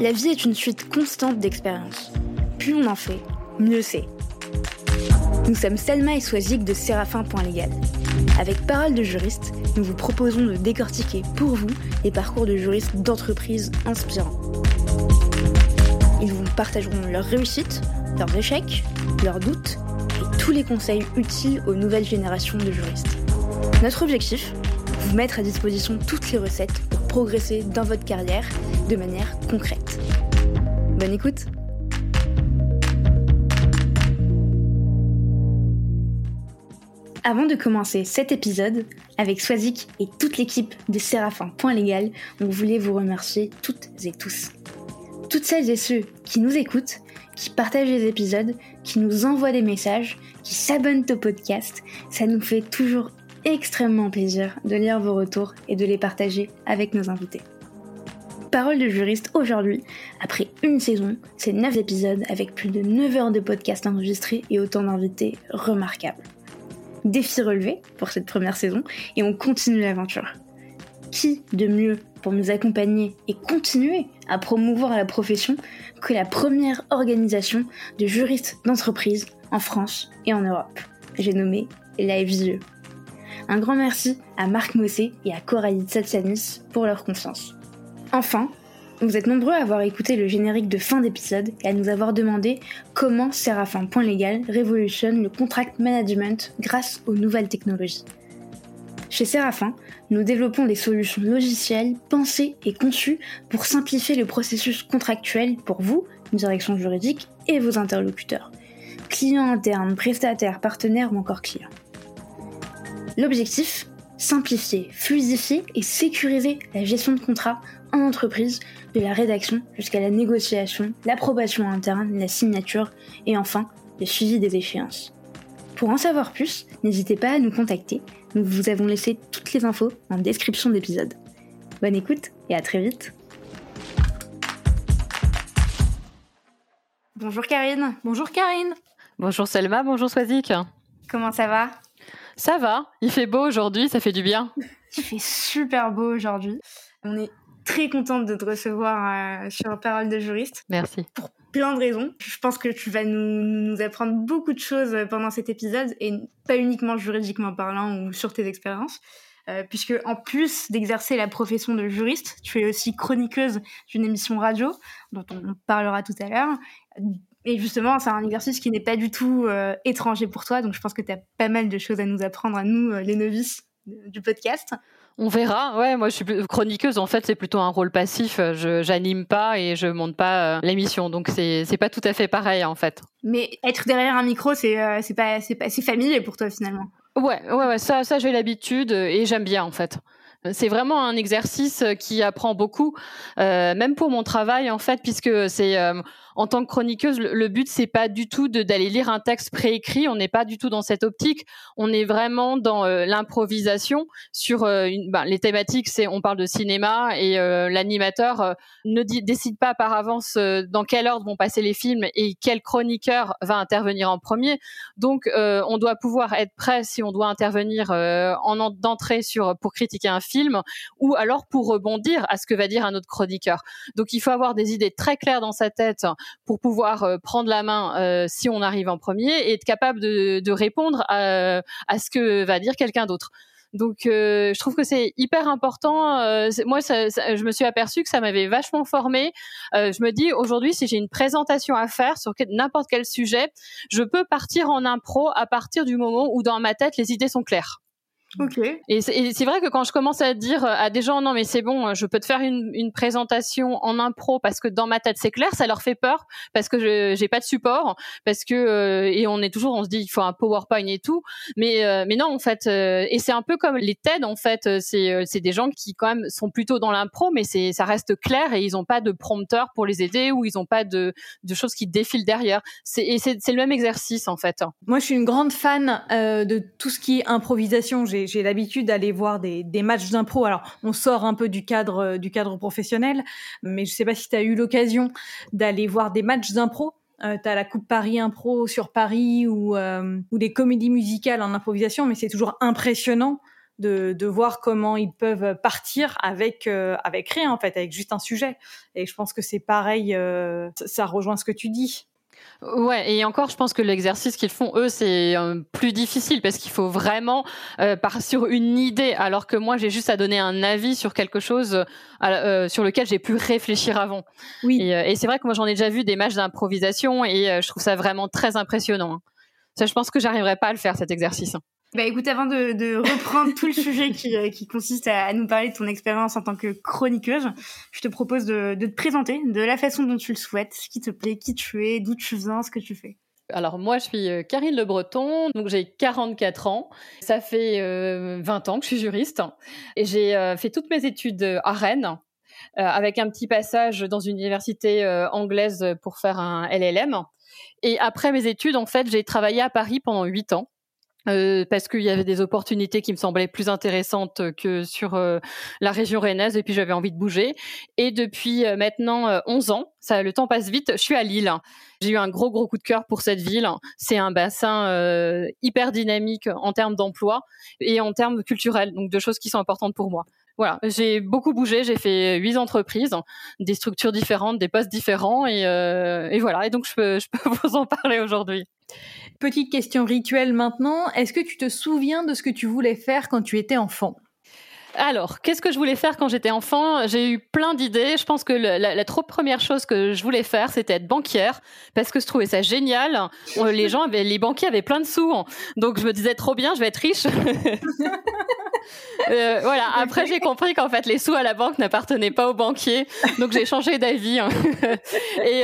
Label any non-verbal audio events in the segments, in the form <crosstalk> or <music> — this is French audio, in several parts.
La vie est une suite constante d'expériences. Plus on en fait, mieux c'est. Nous sommes Selma et Swazik de Séraphin.légal. Avec Parole de juriste, nous vous proposons de décortiquer pour vous les parcours de juristes d'entreprises inspirants. Ils vous partageront leurs réussites, leurs échecs, leurs doutes et tous les conseils utiles aux nouvelles générations de juristes. Notre objectif Vous mettre à disposition toutes les recettes pour progresser dans votre carrière de manière concrète. Bonne écoute Avant de commencer cet épisode, avec Swazik et toute l'équipe de Séraphin.légal, on voulait vous remercier toutes et tous. Toutes celles et ceux qui nous écoutent, qui partagent les épisodes, qui nous envoient des messages, qui s'abonnent au podcast, ça nous fait toujours extrêmement plaisir de lire vos retours et de les partager avec nos invités. Parole de juriste aujourd'hui, après une saison, c'est 9 épisodes avec plus de 9 heures de podcast enregistrés et autant d'invités remarquables défi relevé pour cette première saison et on continue l'aventure. Qui de mieux pour nous accompagner et continuer à promouvoir la profession que la première organisation de juristes d'entreprise en France et en Europe? J'ai nommé FJE. Un grand merci à Marc Mossé et à Coralie Tsatsanis pour leur confiance. Enfin, vous êtes nombreux à avoir écouté le générique de fin d'épisode et à nous avoir demandé comment Séraphin.légal révolutionne le contract management grâce aux nouvelles technologies. Chez Séraphin, nous développons des solutions logicielles pensées et conçues pour simplifier le processus contractuel pour vous, direction juridique, et vos interlocuteurs, clients internes, prestataires, partenaires ou encore clients. L'objectif Simplifier, fluidifier et sécuriser la gestion de contrat en entreprise, de la rédaction jusqu'à la négociation, l'approbation interne, la signature et enfin le suivi des échéances. Pour en savoir plus, n'hésitez pas à nous contacter. Nous vous avons laissé toutes les infos en description d'épisode. Bonne écoute et à très vite. Bonjour Karine. Bonjour Karine. Bonjour Selma, bonjour Swazik. Comment ça va? Ça va, il fait beau aujourd'hui, ça fait du bien. <laughs> il fait super beau aujourd'hui. On est très contente de te recevoir euh, sur Parole de juriste. Merci. Pour plein de raisons. Je pense que tu vas nous, nous apprendre beaucoup de choses euh, pendant cet épisode et pas uniquement juridiquement parlant ou sur tes expériences. Euh, puisque en plus d'exercer la profession de juriste, tu es aussi chroniqueuse d'une émission radio dont on parlera tout à l'heure. Et justement, c'est un exercice qui n'est pas du tout étranger pour toi, donc je pense que tu as pas mal de choses à nous apprendre à nous, les novices du podcast. On verra. Ouais, moi je suis chroniqueuse. En fait, c'est plutôt un rôle passif. Je j'anime pas et je monte pas euh, l'émission, donc c'est c'est pas tout à fait pareil en fait. Mais être derrière un micro, c'est euh, c'est pas c'est pas c'est familier pour toi finalement. Ouais, ouais, ouais. Ça ça j'ai l'habitude et j'aime bien en fait. C'est vraiment un exercice qui apprend beaucoup, euh, même pour mon travail en fait, puisque c'est euh, en tant que chroniqueuse, le, but c'est pas du tout d'aller lire un texte préécrit. On n'est pas du tout dans cette optique. On est vraiment dans euh, l'improvisation sur ben, les thématiques. C'est on parle de cinéma et l'animateur ne décide pas par avance dans quel ordre vont passer les films et quel chroniqueur va intervenir en premier. Donc on doit pouvoir être prêt si on doit intervenir en d'entrée sur pour critiquer un film ou alors pour rebondir à ce que va dire un autre chroniqueur. Donc il faut avoir des idées très claires dans sa tête pour pouvoir euh, prendre la main euh, si on arrive en premier et être capable de, répondre à, ce que va dire quelqu'un d'autre. Donc, euh, je trouve que c'est hyper important. Moi, je me suis aperçue que ça m'avait vachement formé. Euh, je me dis aujourd'hui, si j'ai une présentation à faire sur n'importe quel sujet, je peux partir en impro à partir du moment où dans ma tête les idées sont claires. Ok. Et c'est vrai que quand je commence à dire à des gens non mais c'est bon, je peux te faire une, une, présentation en impro parce que dans ma tête c'est clair, ça leur fait peur parce que je j'ai pas de support parce que euh, et on est toujours on se dit il faut un PowerPoint et tout, mais euh, mais non en fait euh, et c'est un peu comme les TED en fait, c'est c'est des gens qui quand même sont plutôt dans l'impro mais c'est ça reste clair et ils ont pas de prompteur pour les aider ou ils ont pas de de choses qui défilent derrière. C'est et c'est le même exercice en fait. Moi je suis une grande fan de tout ce qui est improvisation. J'ai l'habitude d'aller voir des, matchs d'impro. Alors, on sort un peu du cadre euh, du cadre professionnel, mais je sais pas si tu as eu l'occasion d'aller voir des matchs d'impro. Euh, tu as la Coupe Paris Impro sur Paris ou, euh, des comédies musicales en improvisation, mais c'est toujours impressionnant de, voir comment ils peuvent partir avec avec rien en fait, avec juste un sujet. Et je pense que c'est pareil, ça rejoint ce que tu dis. Ouais, et encore, je pense que l'exercice qu'ils font eux, c'est euh, plus difficile parce qu'il faut vraiment euh, partir sur une idée, alors que moi, j'ai juste à donner un avis sur quelque chose euh, sur lequel j'ai pu réfléchir avant. Oui. Et, c'est vrai que moi, j'en ai déjà vu des matchs d'improvisation et je trouve ça vraiment très impressionnant. Hein. Ça, je pense que j'arriverai pas à le faire cet exercice. Bah écoute, avant de, reprendre tout le sujet qui, euh, consiste à, nous parler de ton expérience en tant que chroniqueuse, je te propose de, de, te présenter de la façon dont tu le souhaites, ce qui te plaît, qui tu es, d'où tu viens, ce que tu fais. Alors moi, je suis euh, Karine Le Breton, donc j'ai 44 ans. Ça fait 20 euh, ans que je suis juriste et j'ai fait toutes mes études à Rennes. avec un petit passage dans une université anglaise pour faire un LLM. Et après mes études, en fait, j'ai travaillé à Paris pendant 8 ans. Euh, parce qu'il y avait des opportunités qui me semblaient plus intéressantes que sur euh, la région rennaise et puis j'avais envie de bouger. Et depuis euh, maintenant 11 ans, ça, le temps passe vite, je suis à Lille. J'ai eu un gros gros coup de cœur pour cette ville. C'est un bassin hyper dynamique en termes d'emploi et en termes culturels, donc deux choses qui sont importantes pour moi. Voilà, j'ai beaucoup bougé, j'ai fait huit entreprises, des structures différentes, des postes différents, et, et voilà. Et donc je peux, je peux <laughs> vous en parler aujourd'hui. Petite question rituelle maintenant. Est-ce que tu te souviens de ce que tu voulais faire quand tu étais enfant? Alors, qu'est-ce que je voulais faire quand j'étais enfant? J'ai eu plein d'idées. Je pense que la, trop première chose que je voulais faire, c'était être banquière, parce que je trouvais ça génial. Les gens avaient, les banquiers avaient plein de sous, donc je me disais trop bien, je vais être riche. <laughs> Euh, voilà. Après, j'ai compris qu'en fait, les sous à la banque n'appartenaient pas aux banquiers, donc j'ai changé d'avis. Hein. <laughs>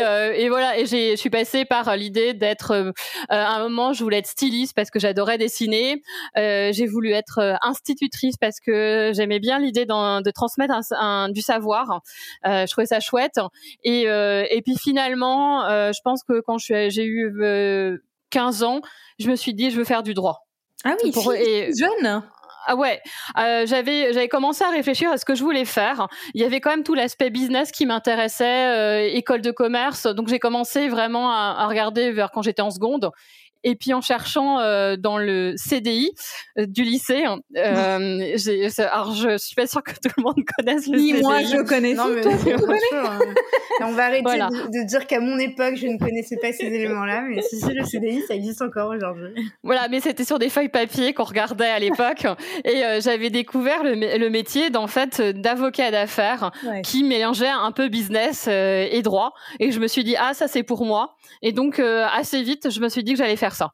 Euh, et, voilà. Et je suis passée par l'idée d'être. Euh, à un moment, je voulais être styliste parce que j'adorais dessiner. j'ai voulu être institutrice parce que j'aimais bien l'idée de transmettre un, du savoir. je trouvais ça chouette. Et, et puis finalement, je pense que quand j'ai eu 15 ans, je me suis dit, je veux faire du droit. Ah oui, Pour, et, jeune ah ouais, euh, j'avais j'avais commencé à réfléchir à ce que je voulais faire. Il y avait quand même tout l'aspect business qui m'intéressait, euh, école de commerce. Donc j'ai commencé vraiment à, à, regarder vers quand j'étais en seconde. Et puis en cherchant euh, dans le CDI euh, du lycée, hein, euh, j'ai, alors je suis pas sûre que tout le monde <laughs> connaisse le Ni CDI. moi je connais. Non, mais hein. On va arrêter de, dire qu'à mon époque je ne connaissais pas ces éléments-là, mais si si le CDI ça existe encore aujourd'hui. Voilà, mais c'était sur des feuilles papier qu'on regardait à l'époque, <laughs> et euh, j'avais découvert le, le métier d'en fait d'avocat d'affaires qui mélangeait un peu business euh, et droit, et je me suis dit ah ça c'est pour moi, et donc assez vite je me suis dit que j'allais faire ça.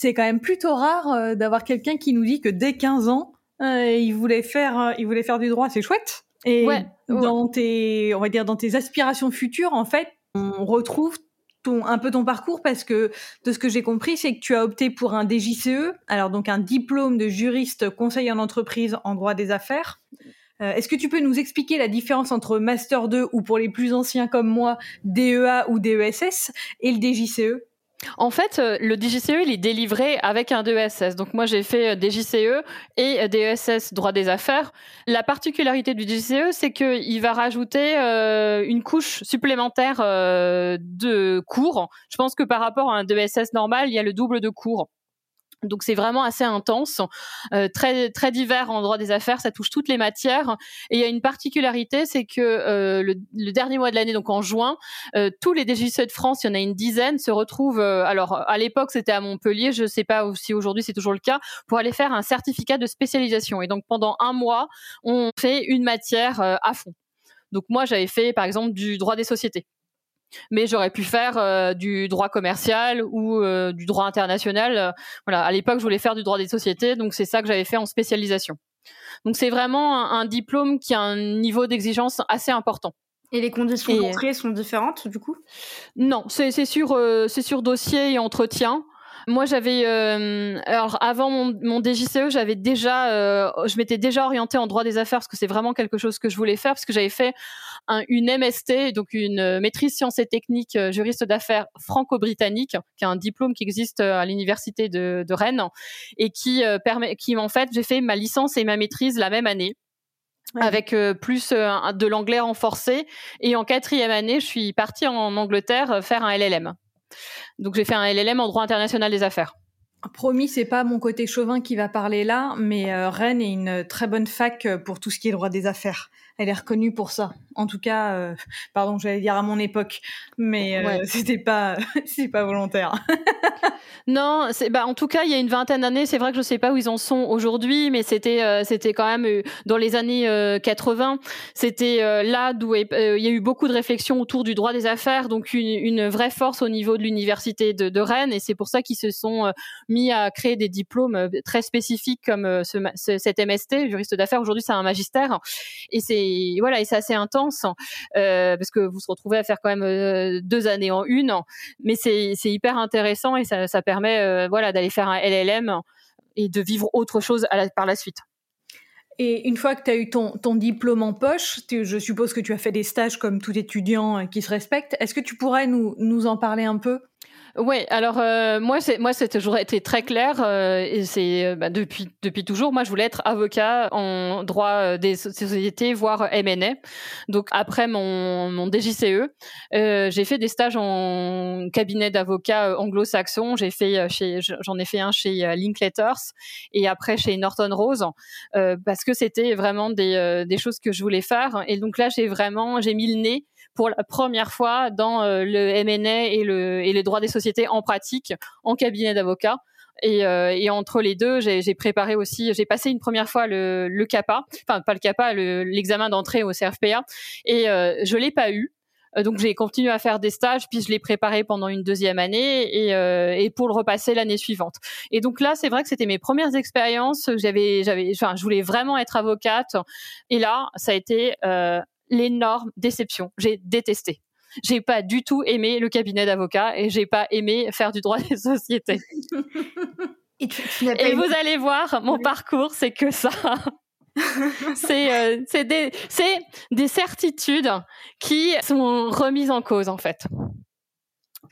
C'est quand même plutôt rare euh, d'avoir quelqu'un qui nous dit que dès 15 ans, euh, il voulait faire, euh, il voulait faire du droit. C'est chouette. Et dans tes, on va dire dans tes aspirations futures, en fait, on retrouve ton, un peu ton parcours parce que de ce que j'ai compris, c'est que tu as opté pour un DJCE, alors donc un diplôme de juriste conseil en entreprise en droit des affaires. Est-ce que tu peux nous expliquer la différence entre Master 2 ou pour les plus anciens comme moi, DEA ou DESS et le DJCE en fait, euh, le DGCE, il est délivré avec un DESS. Donc moi, j'ai fait euh, DGCE et euh, DESS droit des affaires. La particularité du DGCE, c'est qu'il va rajouter une couche supplémentaire de cours. Je pense que par rapport à un DESS normal, il y a le double de cours. Donc c'est vraiment assez intense, euh, très très divers en droit des affaires, ça touche toutes les matières. Et il y a une particularité, c'est que euh, le, dernier mois de l'année, donc en juin, euh, tous les DGCE de France, il y en a une dizaine, se retrouvent. alors à l'époque c'était à Montpellier, je ne sais pas si aujourd'hui c'est toujours le cas, pour aller faire un certificat de spécialisation. Et donc pendant un mois, on fait une matière à fond. Donc moi j'avais fait par exemple du droit des sociétés mais j'aurais pu faire euh, du droit commercial ou euh, du droit international. voilà, à l'époque, je voulais faire du droit des sociétés, donc c'est ça que j'avais fait en spécialisation. Donc c'est vraiment un, diplôme qui a un niveau d'exigence assez important. Et les conditions d'entrée sont différentes du coup? Non, c'est sur euh, c'est sur dossier et entretien. Moi, j'avais euh, alors avant mon, mon DJCE, j'avais déjà, euh, je m'étais déjà orientée en droit des affaires parce que c'est vraiment quelque chose que je voulais faire parce que j'avais fait un, une MST, donc une euh, maîtrise sciences et techniques euh, juriste d'affaires franco-britannique, qui est un diplôme qui existe à l'université de, de, Rennes et qui permet, qui en fait, j'ai fait ma licence et ma maîtrise la même année. avec plus de l'anglais renforcé. Et en quatrième année, je suis partie en Angleterre faire un LLM. Donc j'ai fait un LLM en droit international des affaires. Promis, c'est pas mon côté chauvin qui va parler là, mais Rennes est une très bonne fac pour tout ce qui est droit des affaires elle est reconnue pour ça. En tout cas, euh, <laughs> pardon, j'allais dire à mon époque, mais euh, <laughs> c'était pas, <laughs> c'est pas volontaire. non, c'est bah en tout cas, il y a une vingtaine d'années, c'est vrai que je sais pas où ils en sont aujourd'hui, mais c'était euh, c'était quand même dans les années 80, c'était là d'où il y a eu beaucoup de réflexions autour du droit des affaires, donc une, une vraie force au niveau de l'université de, de, Rennes, et c'est pour ça qu'ils se sont mis à créer des diplômes très spécifiques comme ce, cet MST, juriste d'affaires. Aujourd'hui, c'est un magistère, et c'est voilà, et c'est assez intense euh, parce que vous se retrouvez à faire quand même euh, deux années en une, mais c'est hyper intéressant et ça, permet euh, voilà d'aller faire un LLM et de vivre autre chose par la suite. Et une fois que tu as eu ton, diplôme en poche, je suppose que tu as fait des stages comme tout étudiant qui se respecte. Est-ce que tu pourrais nous en parler un peu? Oui, alors euh, moi, c'est moi, c'est toujours été très clair. Euh, et c'est euh, bah, depuis depuis toujours. Moi, je voulais être avocat en droit des sociétés, voire M&A. Donc après mon mon DJCE, j'ai fait des stages en cabinet d'avocats anglo-saxon. J'ai fait chez j'en ai fait un chez Linklaters et après chez Norton Rose parce que c'était vraiment des des choses que je voulais faire. Et donc là, j'ai vraiment j'ai mis le nez pour la première fois dans euh, le M&A et, le, et les droits des sociétés en pratique en cabinet d'avocat. Et, euh, et, entre les deux, j'ai préparé aussi, j'ai passé une première fois le, le CAPA, enfin pas le CAPA, l'examen d'entrée au CRFPA, et euh, je l'ai pas eu. Euh, donc j'ai continué à faire des stages, puis je l'ai préparé pendant une deuxième année et, euh, et pour le repasser l'année suivante. Et donc là, c'est vrai que c'était mes premières expériences. J'avais, j'avais, enfin, je voulais vraiment être avocate. Et là, ça a été euh, l'énorme déception. J'ai détesté. J'ai pas du tout aimé le cabinet d'avocats et j'ai pas aimé faire du droit <laughs> des sociétés. et, vous allez voir, mon parcours, c'est que ça. <laughs> c'est euh, des, des certitudes qui sont remises en cause en fait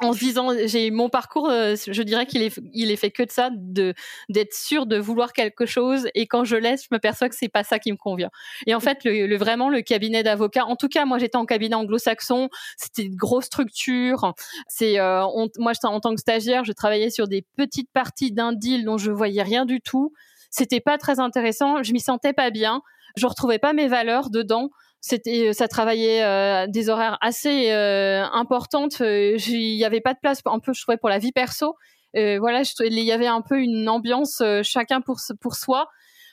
en se disant j'ai mon parcours euh, je dirais qu'il est il est fait que de ça de d'être sûr de vouloir quelque chose. Et quand je laisse je m'aperçois que c'est pas ça qui me convient. Et en fait le, vraiment le cabinet d'avocats en tout cas moi j'étais en cabinet anglo-saxon. C'était une grosse structure. C'est euh, moi en tant que stagiaire je travaillais sur des petites parties d'un deal dont je voyais rien du tout. C'était pas très intéressant. Je m'y sentais pas bien. Je retrouvais pas mes valeurs dedans euh, ça travaillait euh, des horaires assez euh, importantes. Il n'y avait pas de place, un peu, je trouvais, pour la vie perso. voilà, il y avait un peu une ambiance chacun pour soi.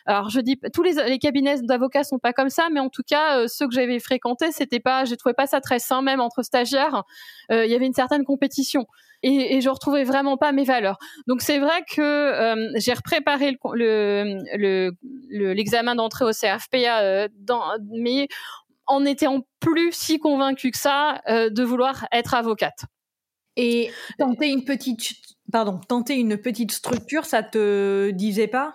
Alors je dis tous les, cabinets d'avocats sont pas comme ça, mais en tout cas ceux que j'avais fréquentés, c'était pas, je trouvais pas ça très sain même entre stagiaires. Il y avait une certaine compétition et, et je retrouvais vraiment pas mes valeurs. Donc c'est vrai que j'ai repréparé le l'examen le, d'entrée au dans, mais en n'étant plus si convaincue que ça euh, de vouloir être avocate. Et tenter une petite, pardon, tenter une petite structure, ça te disait pas?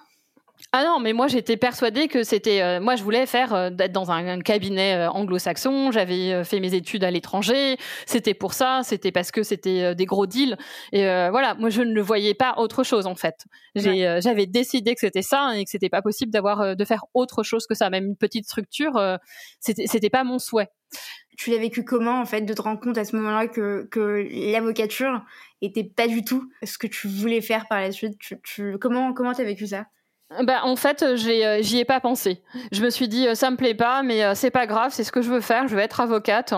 Ah non, mais moi j'étais persuadée que c'était. Euh, moi je voulais faire euh, d'être dans un, cabinet euh, anglo-saxon. J'avais fait mes études à l'étranger. C'était pour ça. C'était parce que c'était des gros deals. Et voilà, moi je ne le voyais pas autre chose en fait. J'avais décidé que c'était ça et que c'était pas possible d'avoir de faire autre chose que ça. Même une petite structure, c'était pas mon souhait. Tu l'as vécu comment en fait de te rendre compte à ce moment-là que, que l'avocature était pas du tout ce que tu voulais faire par la suite? Tu, Comment comment t'as vécu ça? Bah, en fait, euh, euh, j'y ai pas pensé. Je me suis dit, euh, ça me plaît pas, mais c'est pas grave, c'est ce que je veux faire. Je veux être avocate.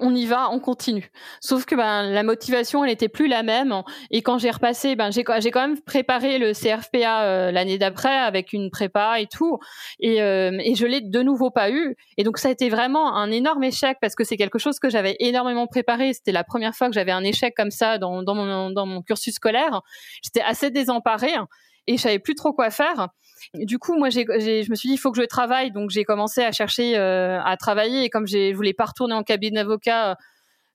On y va, on continue. Sauf que ben la motivation, elle était plus la même. Et quand j'ai repassé, ben j'ai j'ai quand même préparé le CRFPA l'année d'après avec une prépa et tout. Et, et je l'ai de nouveau pas eu. Et donc ça a été vraiment un énorme échec parce que c'est quelque chose que j'avais énormément préparé. C'était la première fois que j'avais un échec comme ça dans, dans mon dans mon cursus scolaire. J'étais assez désemparée et je savais plus trop quoi faire. Du coup, moi, j'ai, je me suis dit, il faut que je travaille. Donc, j'ai commencé à chercher euh, à travailler. Et comme je voulais pas retourner en cabinet d'avocat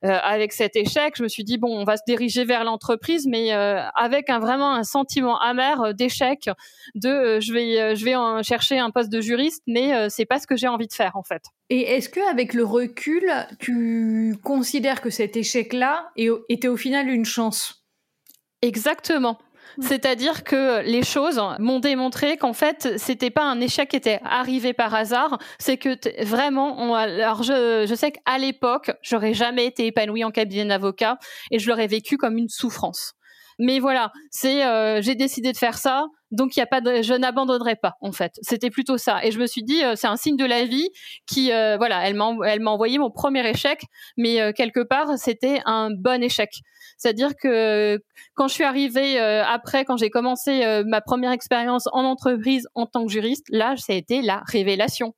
euh, avec cet échec, je me suis dit, bon, on va se diriger vers l'entreprise, mais euh, avec un, vraiment un sentiment amer d'échec, de je vais, je vais en chercher un poste de juriste, mais c'est pas ce que j'ai envie de faire, en fait. Et est-ce que avec le recul, tu considères que cet échec-là était au final une chance? Exactement. C'est-à-dire que les choses m'ont démontré qu'en fait, c'était pas un échec qui était arrivé par hasard, c'est que vraiment, alors je, je sais qu'à l'époque, j'aurais jamais été épanouie en cabinet d'avocat et je l'aurais vécu comme une souffrance. Mais voilà, c'est euh, j'ai décidé de faire ça, donc il y a pas de, je n'abandonnerai pas en fait. C'était plutôt ça. Et je me suis dit, euh, c'est un signe de la vie qui, euh, voilà, elle m'a, envoyé mon premier échec, mais quelque part c'était un bon échec. C'est-à-dire que quand je suis arrivée après, quand j'ai commencé ma première expérience en entreprise en tant que juriste, là, ça a été la révélation.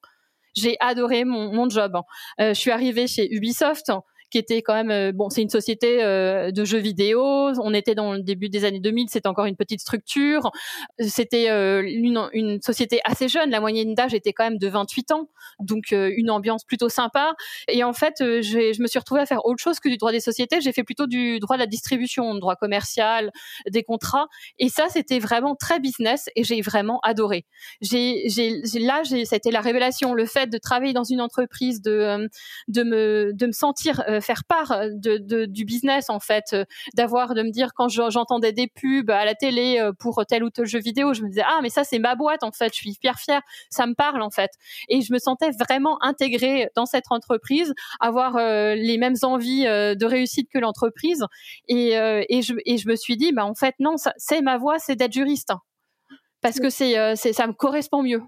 J'ai adoré mon, mon job. je suis arrivée chez Ubisoft qui était quand même euh, bon, c'est une société euh, de jeux vidéo. On était dans le début des années 2000, c'était encore une petite structure. C'était euh, une, société assez jeune. La moyenne d'âge était quand même de 28 ans, donc une ambiance plutôt sympa. Et en fait, je me suis retrouvée à faire autre chose que du droit des sociétés. J'ai fait plutôt du droit de la distribution, droit commercial, des contrats. Et ça, c'était vraiment très business et j'ai vraiment adoré. J'ai, j'ai, là, j'ai, c'était la révélation, le fait de travailler dans une entreprise, de, de me, de me sentir faire part euh, de, du business en fait, euh, d'avoir de me dire quand j'entendais des pubs à la télé euh, pour tel ou tel jeu vidéo, je me disais ah mais ça c'est ma boîte en fait, je suis fière fière, ça me parle en fait, et je me sentais vraiment intégrée dans cette entreprise, avoir les mêmes envies de réussite que l'entreprise, et, et, je, et je me suis dit bah en fait non, c'est ma voie, c'est d'être juriste. Parce que c'est, c'est ça me correspond mieux.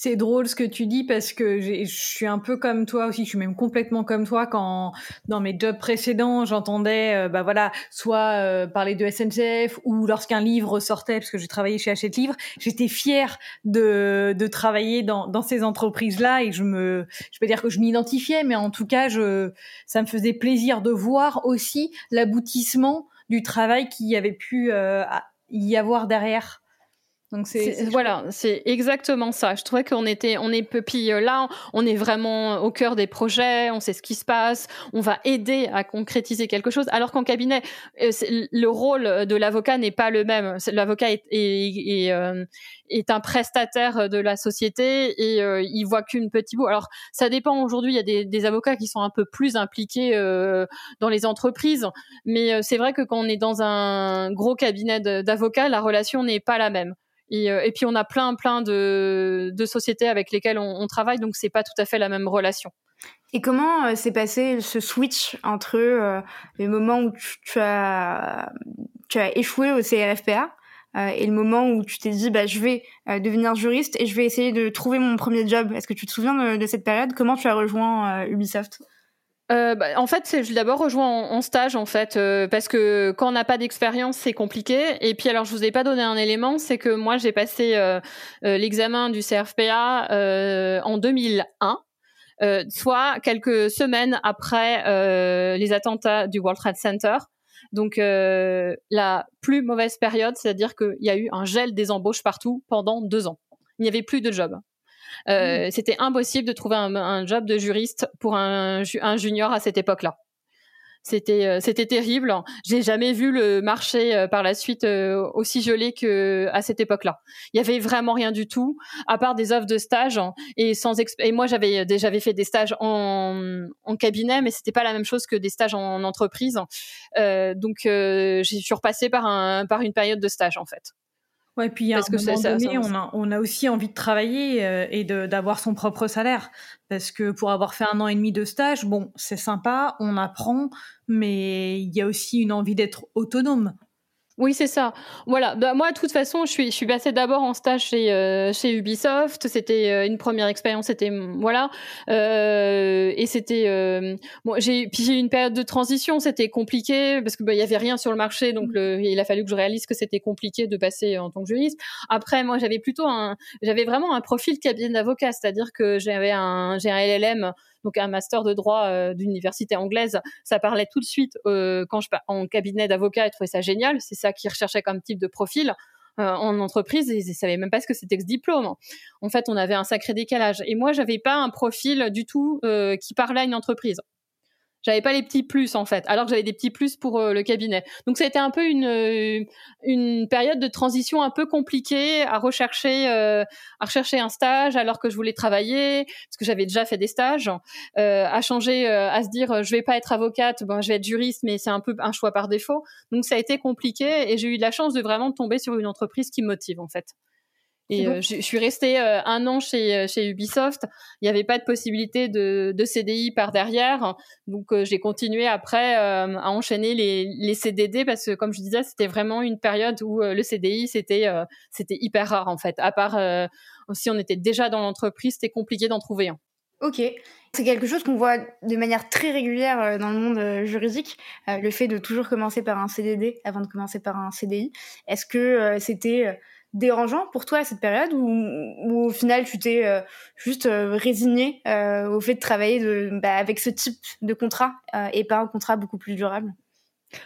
C'est drôle ce que tu dis parce que je suis un peu comme toi aussi, je suis même complètement comme toi quand dans mes jobs précédents j'entendais euh, bah voilà soit euh, parler de SNCF ou lorsqu'un livre sortait parce que j'ai travaillé chez Hachette Livre, j'étais fière de, de travailler dans, dans ces entreprises là et je me je peux dire que je m'identifiais mais en tout cas je ça me faisait plaisir de voir aussi l'aboutissement du travail qu'il y avait pu euh, y avoir derrière. Donc c'est voilà, c'est exactement ça. Je trouvais qu'on était, on est puis euh, là, on est vraiment au cœur des projets, on sait ce qui se passe, on va aider à concrétiser quelque chose. Alors qu'en cabinet, euh, le rôle de l'avocat n'est pas le même. L'avocat est, est, est, euh, est, un prestataire de la société et il voit qu'une petite bout. Alors ça dépend. Aujourd'hui, il y a des, des, avocats qui sont un peu plus impliqués dans les entreprises, mais c'est vrai que quand on est dans un gros cabinet d'avocats, la relation n'est pas la même. Euh, et, puis on a plein plein de, de sociétés avec lesquelles on, on travaille, donc c'est pas tout à fait la même relation. Et comment euh, s'est passé ce switch entre euh, le moment où tu, as, tu as échoué au CRFPA et le moment où tu t'es dit bah, je vais devenir juriste et je vais essayer de trouver mon premier job? Est-ce que tu te souviens de, de cette période? Comment tu as rejoint Ubisoft? Euh, bah, en fait, je l'ai d'abord rejoint en, stage, en fait, euh, parce que quand on n'a pas d'expérience, c'est compliqué. Et puis, alors, je vous ai pas donné un élément, c'est que moi, j'ai passé euh, l'examen du CRFPA en 2001. soit quelques semaines après les attentats du World Trade Center. Donc la plus mauvaise période, c'est-à-dire qu'il y a eu un gel des embauches partout pendant deux ans. Il n'y avait plus de jobs. Euh, mmh. C'était impossible de trouver un, job de juriste pour un, junior à cette époque-là. C'était euh, c'était terrible. J'ai jamais vu le marché euh, par la suite aussi gelé que à cette époque-là. Il y avait vraiment rien du tout à part des offres de stage et sans et moi j'avais déjà fait des stages en, en cabinet mais c'était pas la même chose que des stages en, entreprise. donc j'ai suis repassée par un par une période de stage en fait. Ouais, puis à un moment donné, on, a, on a aussi envie de travailler euh, et d'avoir son propre salaire. Parce que pour avoir fait un an et demi de stage, bon, c'est sympa, on apprend, mais il y a aussi une envie d'être autonome. Oui, c'est ça. Voilà. Bah, moi, de toute façon, je suis, je suis passée d'abord en stage chez, euh, chez Ubisoft. C'était euh, une première expérience. C'était voilà. Euh, et c'était euh, bon. J'ai puis j'ai eu une période de transition. C'était compliqué parce que bah, il y avait rien sur le marché, donc le, il a fallu que je réalise que c'était compliqué de passer en tant que juriste. Après, moi, j'avais plutôt un, j'avais vraiment un profil cabinet d'avocat, c'est-à-dire que j'avais un, j'ai un LLM donc un master de droit euh, d'université anglaise, ça parlait tout de suite euh, quand je en cabinet d'avocat et trouvais ça génial. C'est ça qu'ils recherchaient comme type de profil. Euh, en entreprise, ils ne savaient même pas ce que c'était que ce diplôme. En fait, on avait un sacré décalage. Et moi, j'avais pas un profil du tout qui parlait à une entreprise. J'avais pas les petits plus en fait, alors que j'avais des petits plus pour euh, le cabinet. Donc ça a été un peu une euh, une période de transition un peu compliquée à rechercher euh, à rechercher un stage alors que je voulais travailler parce que j'avais déjà fait des stages, à changer à se dire je vais pas être avocate, bon je vais être juriste mais c'est un peu un choix par défaut. Donc ça a été compliqué et j'ai eu de la chance de vraiment tomber sur une entreprise qui me motive en fait Et je, suis restée un an chez, chez Ubisoft. Il n'y avait pas de possibilité de, de CDI par derrière. Donc, j'ai continué après à enchaîner les, les CDD parce que, comme je disais, c'était vraiment une période où le CDI, c'était c'était hyper rare, en fait. À part si on était déjà dans l'entreprise, c'était compliqué d'en trouver un. Ok, c'est quelque chose qu'on voit de manière très régulière euh, dans le monde euh, juridique, euh, le fait de toujours commencer par un CDD avant de commencer par un CDI. Est-ce que c'était dérangeant pour toi à cette période ou, au final tu t'es juste résigné au fait de travailler de, bah, avec ce type de contrat et pas un contrat beaucoup plus durable?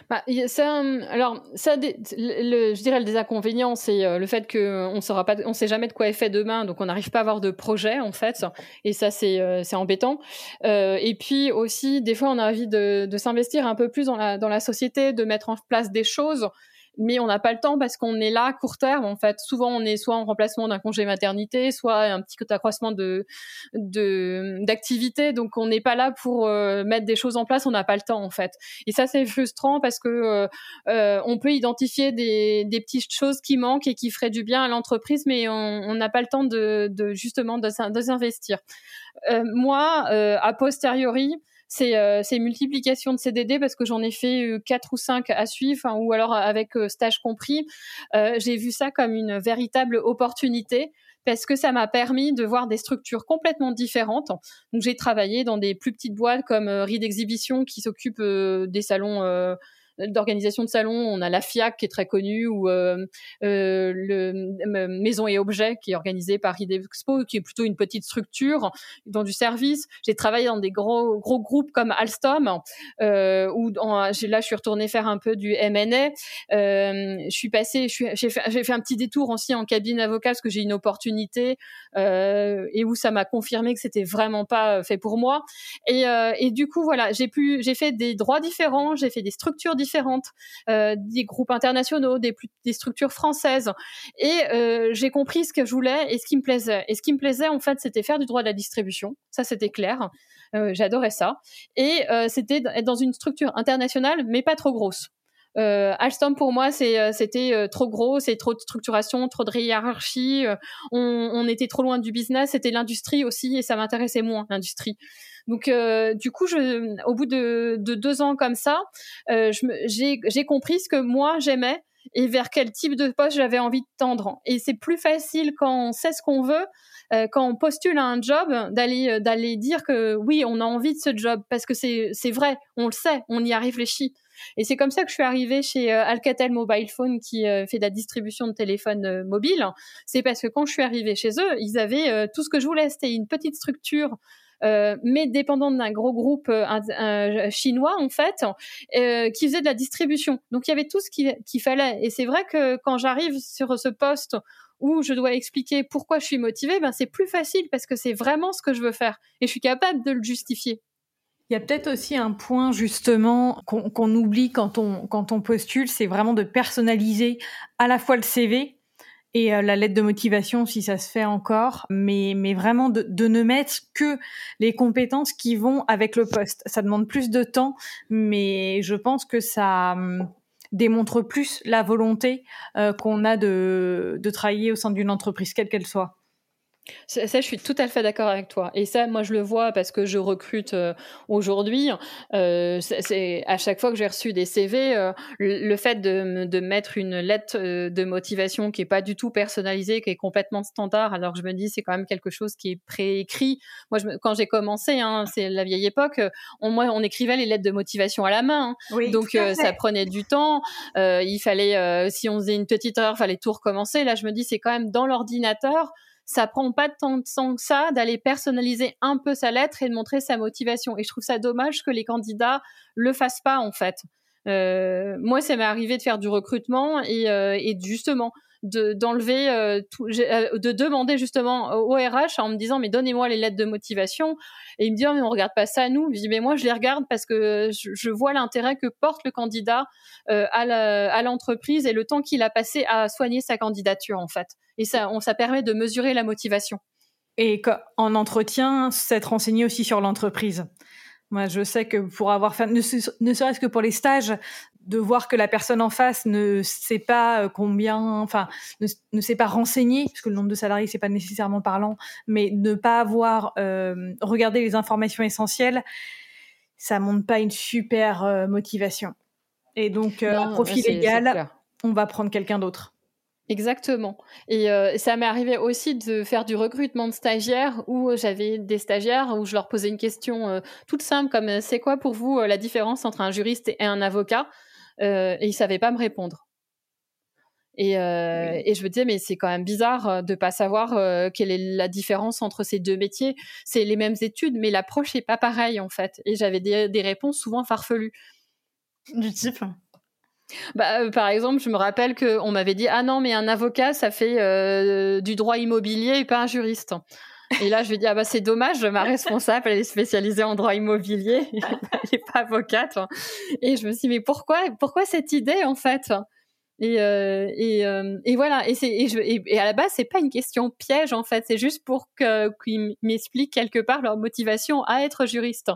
Bah, ça, alors, ça, le, je dirais le désinconvénient, c'est euh, le fait qu'on saura pas, on sait jamais de quoi est fait demain, donc on n'arrive pas à avoir de projet en fait, et ça c'est euh, c'est embêtant. Euh, et puis aussi, des fois, on a envie de, de s'investir un peu plus dans la dans la société, de mettre en place des choses mais on n'a pas le temps parce qu'on est là à court terme. En fait, souvent on est soit en remplacement d'un congé maternité, soit un petit accroissement de d'activité. Donc on n'est pas là pour euh, mettre des choses en place. On n'a pas le temps en fait. Et ça c'est frustrant parce que euh, euh, on peut identifier des, des petites choses qui manquent et qui feraient du bien à l'entreprise, mais on n'a pas le temps de, de justement de, de s'investir. moi, a posteriori, c'est euh, multiplication de CDD parce que j'en ai fait euh, quatre ou cinq à suivre, ou alors avec euh, stage compris. Euh, j'ai vu ça comme une véritable opportunité parce que ça m'a permis de voir des structures complètement différentes. Donc j'ai travaillé dans des plus petites boîtes comme Reed Exhibition qui s'occupe des salons d'organisation de salons, on a la FIAC qui est très connue ou euh, euh, le Maison et Objets qui est organisé par Expo, qui est plutôt une petite structure dans du service. J'ai travaillé dans des gros gros groupes comme Alstom, euh, où là je suis retournée faire un peu du M&A. Je suis passée, j'ai fait, un petit détour aussi en cabine avocat parce que j'ai une opportunité et où ça m'a confirmé que c'était vraiment pas fait pour moi. Et, du coup voilà, j'ai fait des droits différents, j'ai fait des structures différentes différentes, euh, des groupes internationaux, des, structures françaises. Et euh, j'ai compris ce que je voulais et ce qui me plaisait. Et ce qui me plaisait, en fait, c'était faire du droit de la distribution. Ça, c'était clair. Euh, j'adorais ça. Et c'était être dans une structure internationale, mais pas trop grosse. Euh, Alstom pour moi c'était trop gros, c'est trop de structuration, trop de hiérarchie. on, on, était trop loin du business, c'était l'industrie aussi et ça m'intéressait moins l'industrie. Donc, euh, du coup, je, au bout de, de deux ans comme ça, euh, j'ai compris ce que moi j'aimais et vers quel type de poste j'avais envie de tendre. Et c'est plus facile quand on sait ce qu'on veut, euh, quand on postule à un job, d'aller euh, d'aller dire que oui, on a envie de ce job parce que c'est c'est vrai, on le sait, on y a réfléchi. Et c'est comme ça que je suis arrivée chez euh, Alcatel Mobile Phone qui fait de la distribution de téléphones mobiles. C'est parce que quand je suis arrivée chez eux, ils avaient tout ce que je voulais. C'était une petite structure mais dépendante d'un gros groupe euh, chinois en fait, euh, qui faisait de la distribution. Donc il y avait tout ce qu'il fallait. Et c'est vrai que quand j'arrive sur ce poste où je dois expliquer pourquoi je suis motivée, ben c'est plus facile parce que c'est vraiment ce que je veux faire et je suis capable de le justifier. Il y a peut-être aussi un point justement qu'on oublie quand on, quand on postule, c'est vraiment de personnaliser à la fois le CV et euh, la lettre de motivation si ça se fait encore, mais, mais vraiment de, de, ne mettre que les compétences qui vont avec le poste. Ça demande plus de temps, mais je pense que ça hum, démontre plus la volonté euh, qu'on a de, de travailler au sein d'une entreprise, quelle qu'elle soit. Ça, je suis tout à fait d'accord avec toi. Et ça, moi, je le vois parce que je recrute euh, aujourd'hui. Euh, c'est à chaque fois que j'ai reçu des CV, euh, le, fait de, de, mettre une lettre de motivation qui est pas du tout personnalisée, qui est complètement standard, alors que je me dis c'est quand même quelque chose qui est préécrit. Moi, je, quand j'ai commencé, hein, c'est la vieille époque, on, moi, on écrivait les lettres de motivation à la main, hein. donc ça prenait du temps. il fallait, si on faisait une petite erreur, fallait tout recommencer. Là, je me dis c'est quand même dans l'ordinateur ça prend pas tant de temps que ça d'aller personnaliser un peu sa lettre et de montrer sa motivation. Et je trouve ça dommage que les candidats le fassent pas en fait. Euh, moi, ça m'est arrivé de faire du recrutement et, euh, justement euh, euh, de demander justement au RH en me disant mais donnez-moi les lettres de motivation. Et il me dit oh, mais on regarde pas ça nous. Je dis mais moi je les regarde parce que je, vois l'intérêt que porte le candidat euh, à l'entreprise et le temps qu'il a passé à soigner sa candidature en fait. Et ça on ça permet de mesurer la motivation. Et en entretien s'être renseigné aussi sur l'entreprise Moi, je sais que pour avoir fait, ne, serait-ce que pour les stages, de voir que la personne en face ne sait pas euh, combien, enfin, ne, sait pas renseigner, puisque le nombre de salariés c'est pas nécessairement parlant, mais ne pas avoir euh, regardé les informations essentielles, ça montre pas une super euh, motivation. Et donc, euh, profil égal, on va prendre quelqu'un d'autre. Exactement. Et euh, ça m'est arrivé aussi de faire du recrutement de stagiaires où j'avais des stagiaires où je leur posais une question euh, toute simple comme euh, c'est quoi pour vous la différence entre un juriste et un avocat et ils savaient pas me répondre. Et, et je me disais mais c'est quand même bizarre de pas savoir quelle est la différence entre ces deux métiers. C'est les mêmes études mais l'approche est pas pareille en fait. Et j'avais des, des réponses souvent farfelues. Du type? Bah, euh, par exemple, je me rappelle qu'on m'avait dit ah non mais un avocat ça fait euh, du droit immobilier et pas un juriste. Et là, je lui ai dit ah bah c'est dommage, ma responsable elle est spécialisée en droit immobilier, <laughs> elle n'est pas avocate. Et je me suis dit mais pourquoi pourquoi cette idée en fait? Et, euh, et, voilà et à la base c'est pas une question piège en fait c'est juste pour qu'ils m'expliquent quelque part leur motivation à être juriste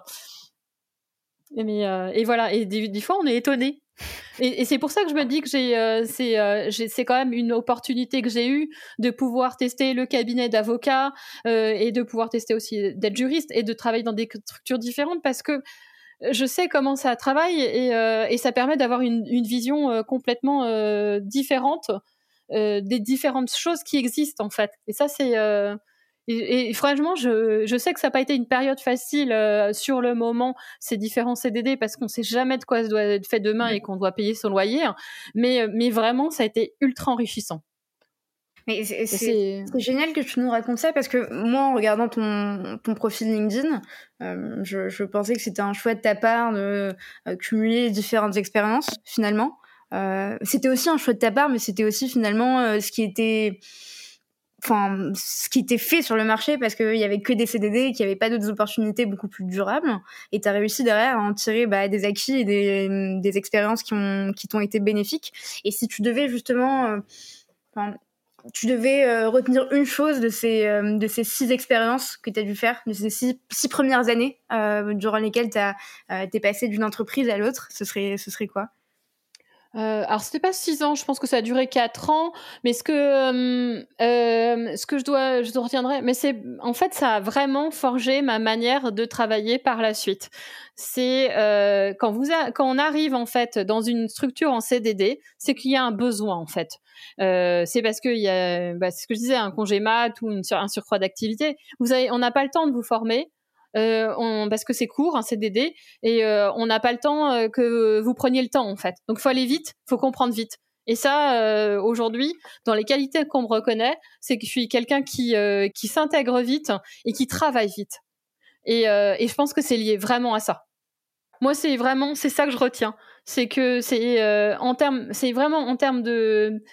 et, mais, et voilà et des, des, fois on est étonné <laughs> et, c'est pour ça que je me dis que euh, c'est, euh, c'est quand même une opportunité que j'ai eue de pouvoir tester le cabinet d'avocat euh, et de pouvoir tester aussi d'être juriste et de travailler dans des structures différentes parce que je sais comment ça travaille et, et ça permet d'avoir une, une vision complètement différente des différentes choses qui existent en fait. Et ça, c'est et, franchement, je, je, sais que ça n'a pas été une période facile euh, sur le moment, ces différents CDD, parce qu'on ne sait jamais de quoi ça doit être fait demain et qu'on doit payer son loyer. Hein. Mais, euh, mais vraiment, ça a été ultra enrichissant. Mais c'est génial que tu nous racontes ça parce que moi, en regardant ton, ton profil LinkedIn, euh, je, je, pensais que c'était un choix de ta part de cumuler différentes expériences finalement. c'était aussi un choix de ta part, mais c'était aussi finalement ce qui était enfin ce qui était fait sur le marché parce qu'il y avait que des CDD qu'il n'y avait pas d'autres opportunités beaucoup plus durables. Et tu as réussi derrière à en tirer bah, des acquis et des, des expériences qui qui t'ont été bénéfiques. Et si tu devais justement euh, tu devais euh, retenir une chose de ces euh, de ces six expériences que tu as dû faire de ces six, premières années durant lesquelles tu es passé d'une entreprise à l'autre ce serait ce serait quoi? Euh, alors c'était pas six ans, je pense que ça a duré quatre ans, mais ce que euh, euh, ce que je dois je retiendrai, mais c'est en fait ça a vraiment forgé ma manière de travailler par la suite. C'est euh, quand vous quand on arrive en fait dans une structure en CDD, c'est qu'il y a un besoin en fait. Euh, c'est parce qu'il y a bah, ce que je disais un congé mat ou un surcroît d'activité. Vous avez on n'a pas le temps de vous former. Euh, parce que c'est court, un CDD, et euh, on n'a pas le temps euh, que vous preniez le temps en fait. Donc faut aller vite, faut comprendre vite. Et ça, aujourd'hui, dans les qualités qu'on me reconnaît, c'est que je suis quelqu'un qui qui s'intègre vite et qui travaille vite. Et, et je pense que c'est lié vraiment à ça. Moi, c'est vraiment c'est ça que je retiens, c'est que c'est en termes, c'est vraiment en termes de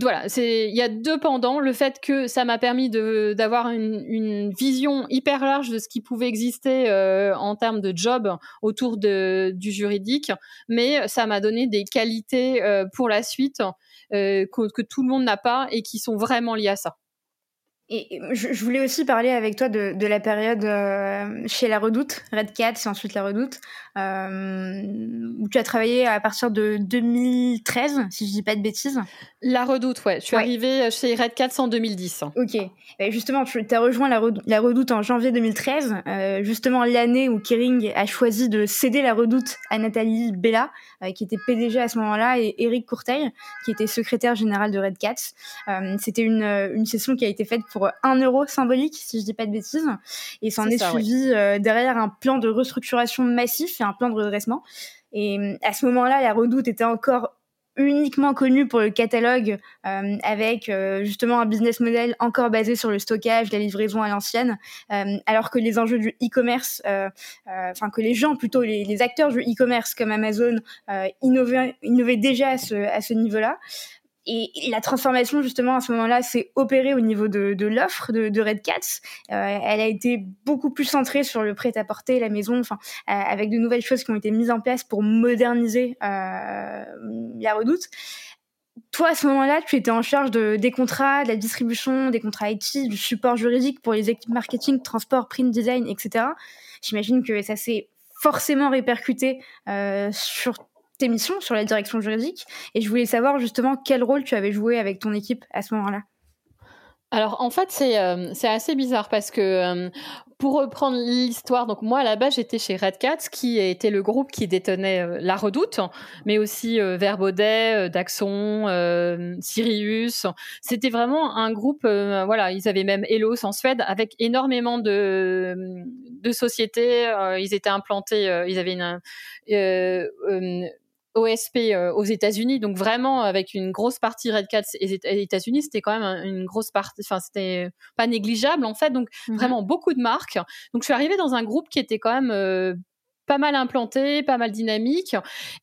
voilà, il y a deux pendants. Le fait que ça m'a permis d'avoir une, vision hyper large de ce qui pouvait exister euh, en termes de job autour du juridique, mais ça m'a donné des qualités euh, pour la suite euh, que, tout le monde n'a pas et qui sont vraiment liées à ça. Et je, voulais aussi parler avec toi de, la période chez La Redoute, Red Cat, c'est ensuite La Redoute, où tu as travaillé à partir de 2013, si je dis pas de bêtises. La Redoute, ouais. Je suis arrivée chez Red Cat en 2010. Ok. Et justement, tu as rejoint la, Redoute, en janvier 2013, euh, justement l'année où Kering a choisi de céder la Redoute à Nathalie Bella, euh, qui était PDG à ce moment-là, et Eric Courteil, qui était secrétaire général de Red Cat. Euh, C'était une, une session qui a été faite pour un euro symbolique, si je dis pas de bêtises. Et s'en est, est suivi euh, derrière un plan de restructuration massif un plan de redressement. Et euh, à ce moment-là, la Redoute était encore uniquement connue pour le catalogue euh, avec euh, justement un business model encore basé sur le stockage, la livraison à l'ancienne, alors que les enjeux du e-commerce, enfin que les gens plutôt les, acteurs du e-commerce comme Amazon innovaient, innovaient déjà à ce, à ce niveau-là. Et la transformation, justement, à ce moment-là, s'est opérée au niveau de, de l'offre de, de, Red Cats. Euh, elle a été beaucoup plus centrée sur le prêt-à-porter, la maison, enfin, euh, avec de nouvelles choses qui ont été mises en place pour moderniser euh, la redoute. Toi, à ce moment-là, tu étais en charge de, des contrats, de la distribution, des contrats IT, du support juridique pour les équipes marketing, transport, print design, etc. J'imagine que ça s'est forcément répercuté sur missions, sur la direction juridique. Et je voulais savoir justement quel rôle tu avais joué avec ton équipe à ce moment-là. Alors en fait c'est c'est assez bizarre parce que pour reprendre l'histoire, donc moi base j'étais chez Red Cat, qui était le groupe qui détenait euh, La Redoute, mais aussi euh, Verbaudet, euh, Daxon, euh, Sirius. C'était vraiment un groupe, voilà, ils avaient même Elos en Suède avec énormément de, de sociétés. ils étaient implantés, ils avaient une OSP euh, aux États-Unis, donc vraiment avec une grosse partie Red Cats et États-Unis, c'était quand même une grosse partie, enfin c'était pas négligeable en fait, donc mhm. vraiment beaucoup de marques. Donc je suis arrivée dans un groupe qui était quand même euh, pas mal implanté, pas mal dynamique.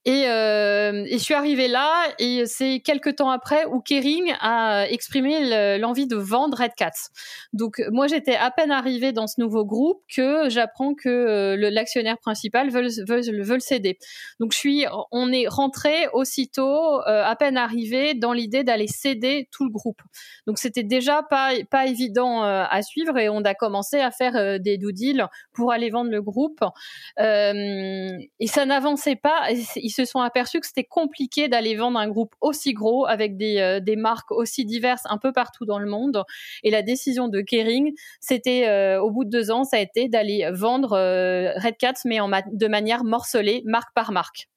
Et, euh, et je suis arrivée là, et c'est quelques temps après où Kering a exprimé l'envie de vendre Red Cats. Donc moi, j'étais à peine arrivée dans ce nouveau groupe que j'apprends que euh, l'actionnaire principal veut, veut, veut, le céder. Donc je suis, on est rentré aussitôt, euh, à peine arrivé, dans l'idée d'aller céder tout le groupe. Donc c'était déjà pas pas évident à suivre, et on a commencé à faire des due deals pour aller vendre le groupe. Et ça n'avançait pas. Ils se sont aperçus que c'était compliqué d'aller vendre un groupe aussi gros avec des, euh, des, marques aussi diverses un peu partout dans le monde. Et la décision de Kering, c'était euh, au bout de deux ans, ça a été d'aller vendre Red Cats, mais de manière morcelée, marque par marque.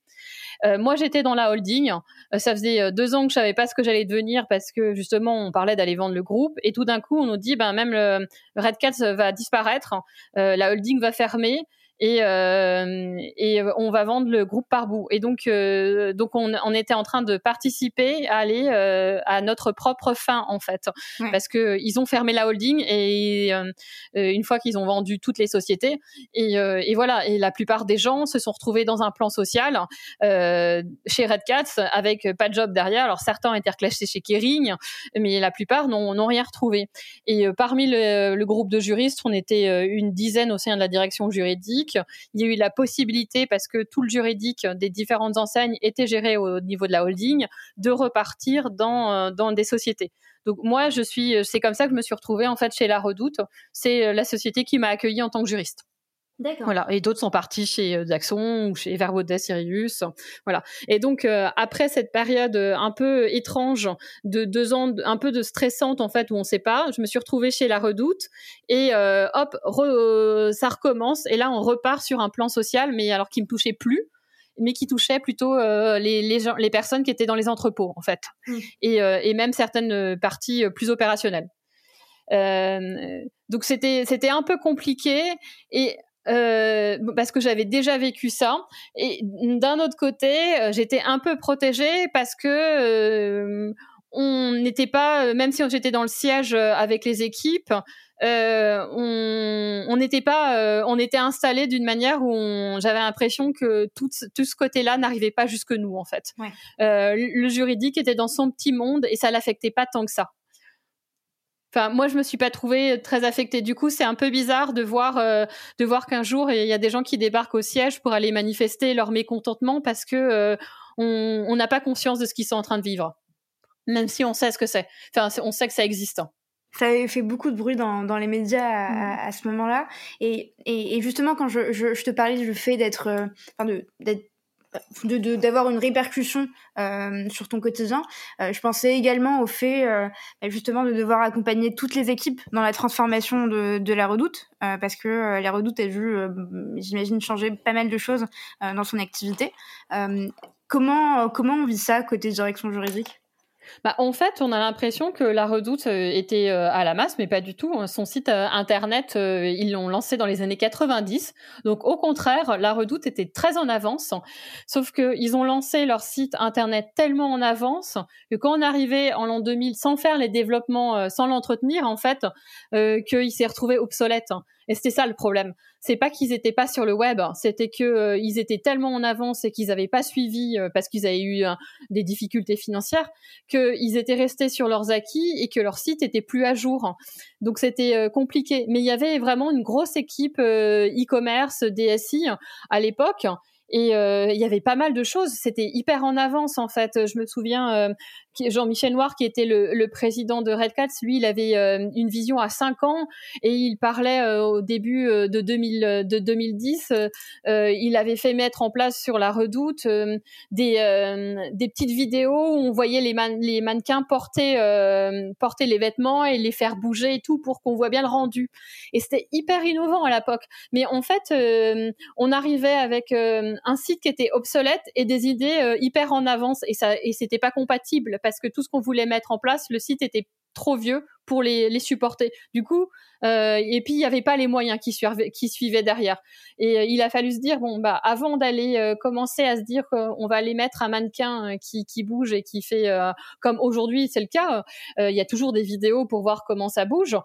moi, j'étais dans la holding. ça faisait deux ans que je savais pas ce que j'allais devenir parce que justement, on parlait d'aller vendre le groupe. Et tout d'un coup, on nous dit, ben même le, Red Cats va disparaître, la holding va fermer et, euh, et on va vendre le groupe par bout. Et donc, euh, donc on, on, était en train de participer à aller euh, à notre propre fin en fait, parce que ils ont fermé la holding et euh, une fois qu'ils ont vendu toutes les sociétés et, euh, et, voilà. Et la plupart des gens se sont retrouvés dans un plan social chez Red Cats avec pas de job derrière. Alors certains étaient reclassés chez Kering, mais la plupart n'ont rien retrouvé. Et parmi le, le groupe de juristes, on était une dizaine au sein de la direction juridique il y a eu la possibilité, parce que tout le juridique des différentes enseignes était géré au niveau de la holding, de repartir dans, euh, dans des sociétés. Donc moi, je suis, c'est comme ça que je me suis retrouvée en fait chez La Redoute. C'est euh, la société qui m'a accueillie en tant que juriste. Voilà. Et d'autres sont partis chez euh, Daxon ou chez Verbaudet, Sirius. Voilà. Et donc, euh, après cette période euh, un peu étrange de deux ans, un peu de stressante, en fait, où on sait pas, je me suis retrouvée chez La Redoute et hop, ça recommence. Et là, on repart sur un plan social, mais alors qui me touchait plus mais qui touchait plutôt les, les, gens, les personnes qui étaient dans les entrepôts, en fait, mmh. et, et, même certaines parties plus opérationnelles. donc c'était c'était un peu compliqué et euh, parce que j'avais déjà vécu ça. Et d'un autre côté, euh, j'étais un peu protégée parce que euh, on n'était pas, même si j'étais dans le siège avec les équipes, on n'était pas, on était installé d'une manière où j'avais l'impression que tout, tout ce côté-là n'arrivait pas jusque nous en fait. le juridique était dans son petit monde et ça l'affectait pas tant que ça. Enfin, moi, je me suis pas trouvée très affectée. Du coup, c'est un peu bizarre de voir, euh, de voir qu'un jour il y a des gens qui débarquent au siège pour aller manifester leur mécontentement parce que euh, on n'a pas conscience de ce qu'ils sont en train de vivre, même si on sait ce que c'est. Enfin, on sait que ça existe. Ça avait fait beaucoup de bruit dans, dans les médias à, mmh. ce moment-là. Et, et, justement, quand je, je, je te parlais du fait d'être, euh, enfin d'être de d'avoir une répercussion euh, sur ton quotidien. Euh, je pensais également au fait euh, bah, justement de devoir accompagner toutes les équipes dans la transformation de, de la Redoute, euh, parce que euh, la Redoute a vu, j'imagine, changer pas mal de choses dans son activité. comment comment on vit ça côté direction juridique? Bah, en fait, on a l'impression que la Redoute euh, était euh, à la masse, mais pas du tout. Son site euh, internet, ils l'ont lancé dans les années 90. Donc, au contraire, la Redoute était très en avance. Sauf qu'ils ont lancé leur site internet tellement en avance que quand on arrivait en l'an 2000 sans faire les développements, sans l'entretenir, en fait, qu'il s'est retrouvé obsolète. Et c'était ça le problème. C'est pas qu'ils étaient pas sur le web, c'était que euh, ils étaient tellement en avance et qu'ils n'avaient pas suivi euh, parce qu'ils avaient eu euh, des difficultés financières qu'ils étaient restés sur leurs acquis et que leur site était plus à jour. Donc c'était compliqué. Mais il y avait vraiment une grosse équipe e-commerce DSI à l'époque Et il y avait pas mal de choses. C'était hyper en avance en fait. Je me souviens Jean-Michel Noir, qui était le, président de Red Cats, lui, il avait euh, une vision à 5 ans et il parlait euh, au début euh, de, 2000, de 2010. il avait fait mettre en place sur la Redoute des, des petites vidéos où on voyait les, les mannequins porter, porter les vêtements et les faire bouger et tout pour qu'on voit bien le rendu. Et c'était hyper innovant à l'époque. Mais en fait, on arrivait avec un site qui était obsolète et des idées hyper en avance. Et ça et c'était pas compatible parce que tout ce qu'on voulait mettre en place, le site était trop vieux pour les, les supporter. Du coup, euh, et puis il n'y avait pas les moyens qui suivaient, qui suivaient derrière. Et euh, il a fallu se dire bon bah avant d'aller euh, commencer à se dire qu'on va aller mettre un mannequin qui, qui bouge et qui fait comme aujourd'hui c'est le cas. Il y a toujours des vidéos pour voir comment ça bouge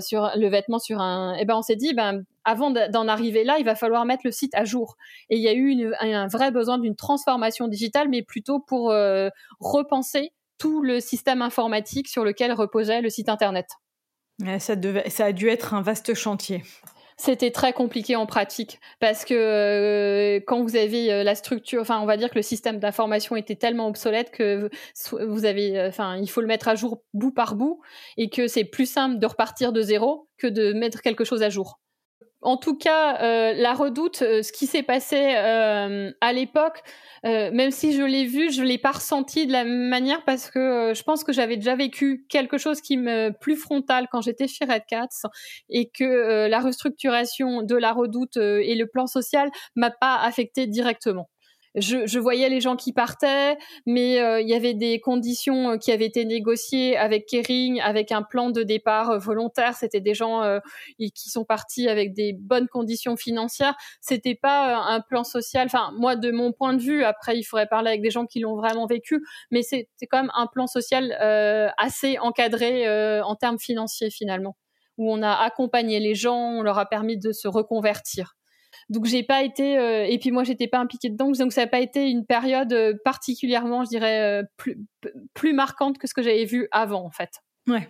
sur le vêtement sur un. Et eh ben on s'est dit ben avant d'en arriver là, il va falloir mettre le site à jour. Et il y a eu un vrai besoin d'une transformation digitale, mais plutôt pour repenser tout le système informatique sur lequel reposait le site internet. ça, devait, ça a dû être un vaste chantier. C'était très compliqué en pratique parce que euh, quand vous avez euh, la structure, enfin on va dire que le système d'information était tellement obsolète que vous avez, euh, enfin il faut le mettre à jour bout par bout et que c'est plus simple de repartir de zéro que de mettre quelque chose à jour en tout cas, euh, la redoute, euh, ce qui s'est passé euh, à l'époque, même si je l'ai vu, je l'ai pas ressenti de la même manière parce que je pense que j'avais déjà vécu quelque chose qui me plus frontal quand j'étais chez Red Cats et que la restructuration de la redoute et le plan social m'a pas affecté directement je, voyais les gens qui partaient, mais euh, il y avait des conditions euh, qui avaient été négociées avec Kering, avec un plan de départ euh, volontaire. C'était des gens qui sont partis avec des bonnes conditions financières. C'était pas un plan social. Enfin, moi, de mon point de vue, après, il faudrait parler avec des gens qui l'ont vraiment vécu, mais c'est quand même un plan social assez encadré en termes financiers finalement, où on a accompagné les gens, on leur a permis de se reconvertir. Donc j'ai pas été euh, et puis moi j'étais pas impliquée dedans donc ça n'a pas été une période euh, particulièrement je dirais euh, plus plus marquante que ce que j'avais vu avant en fait. Ouais.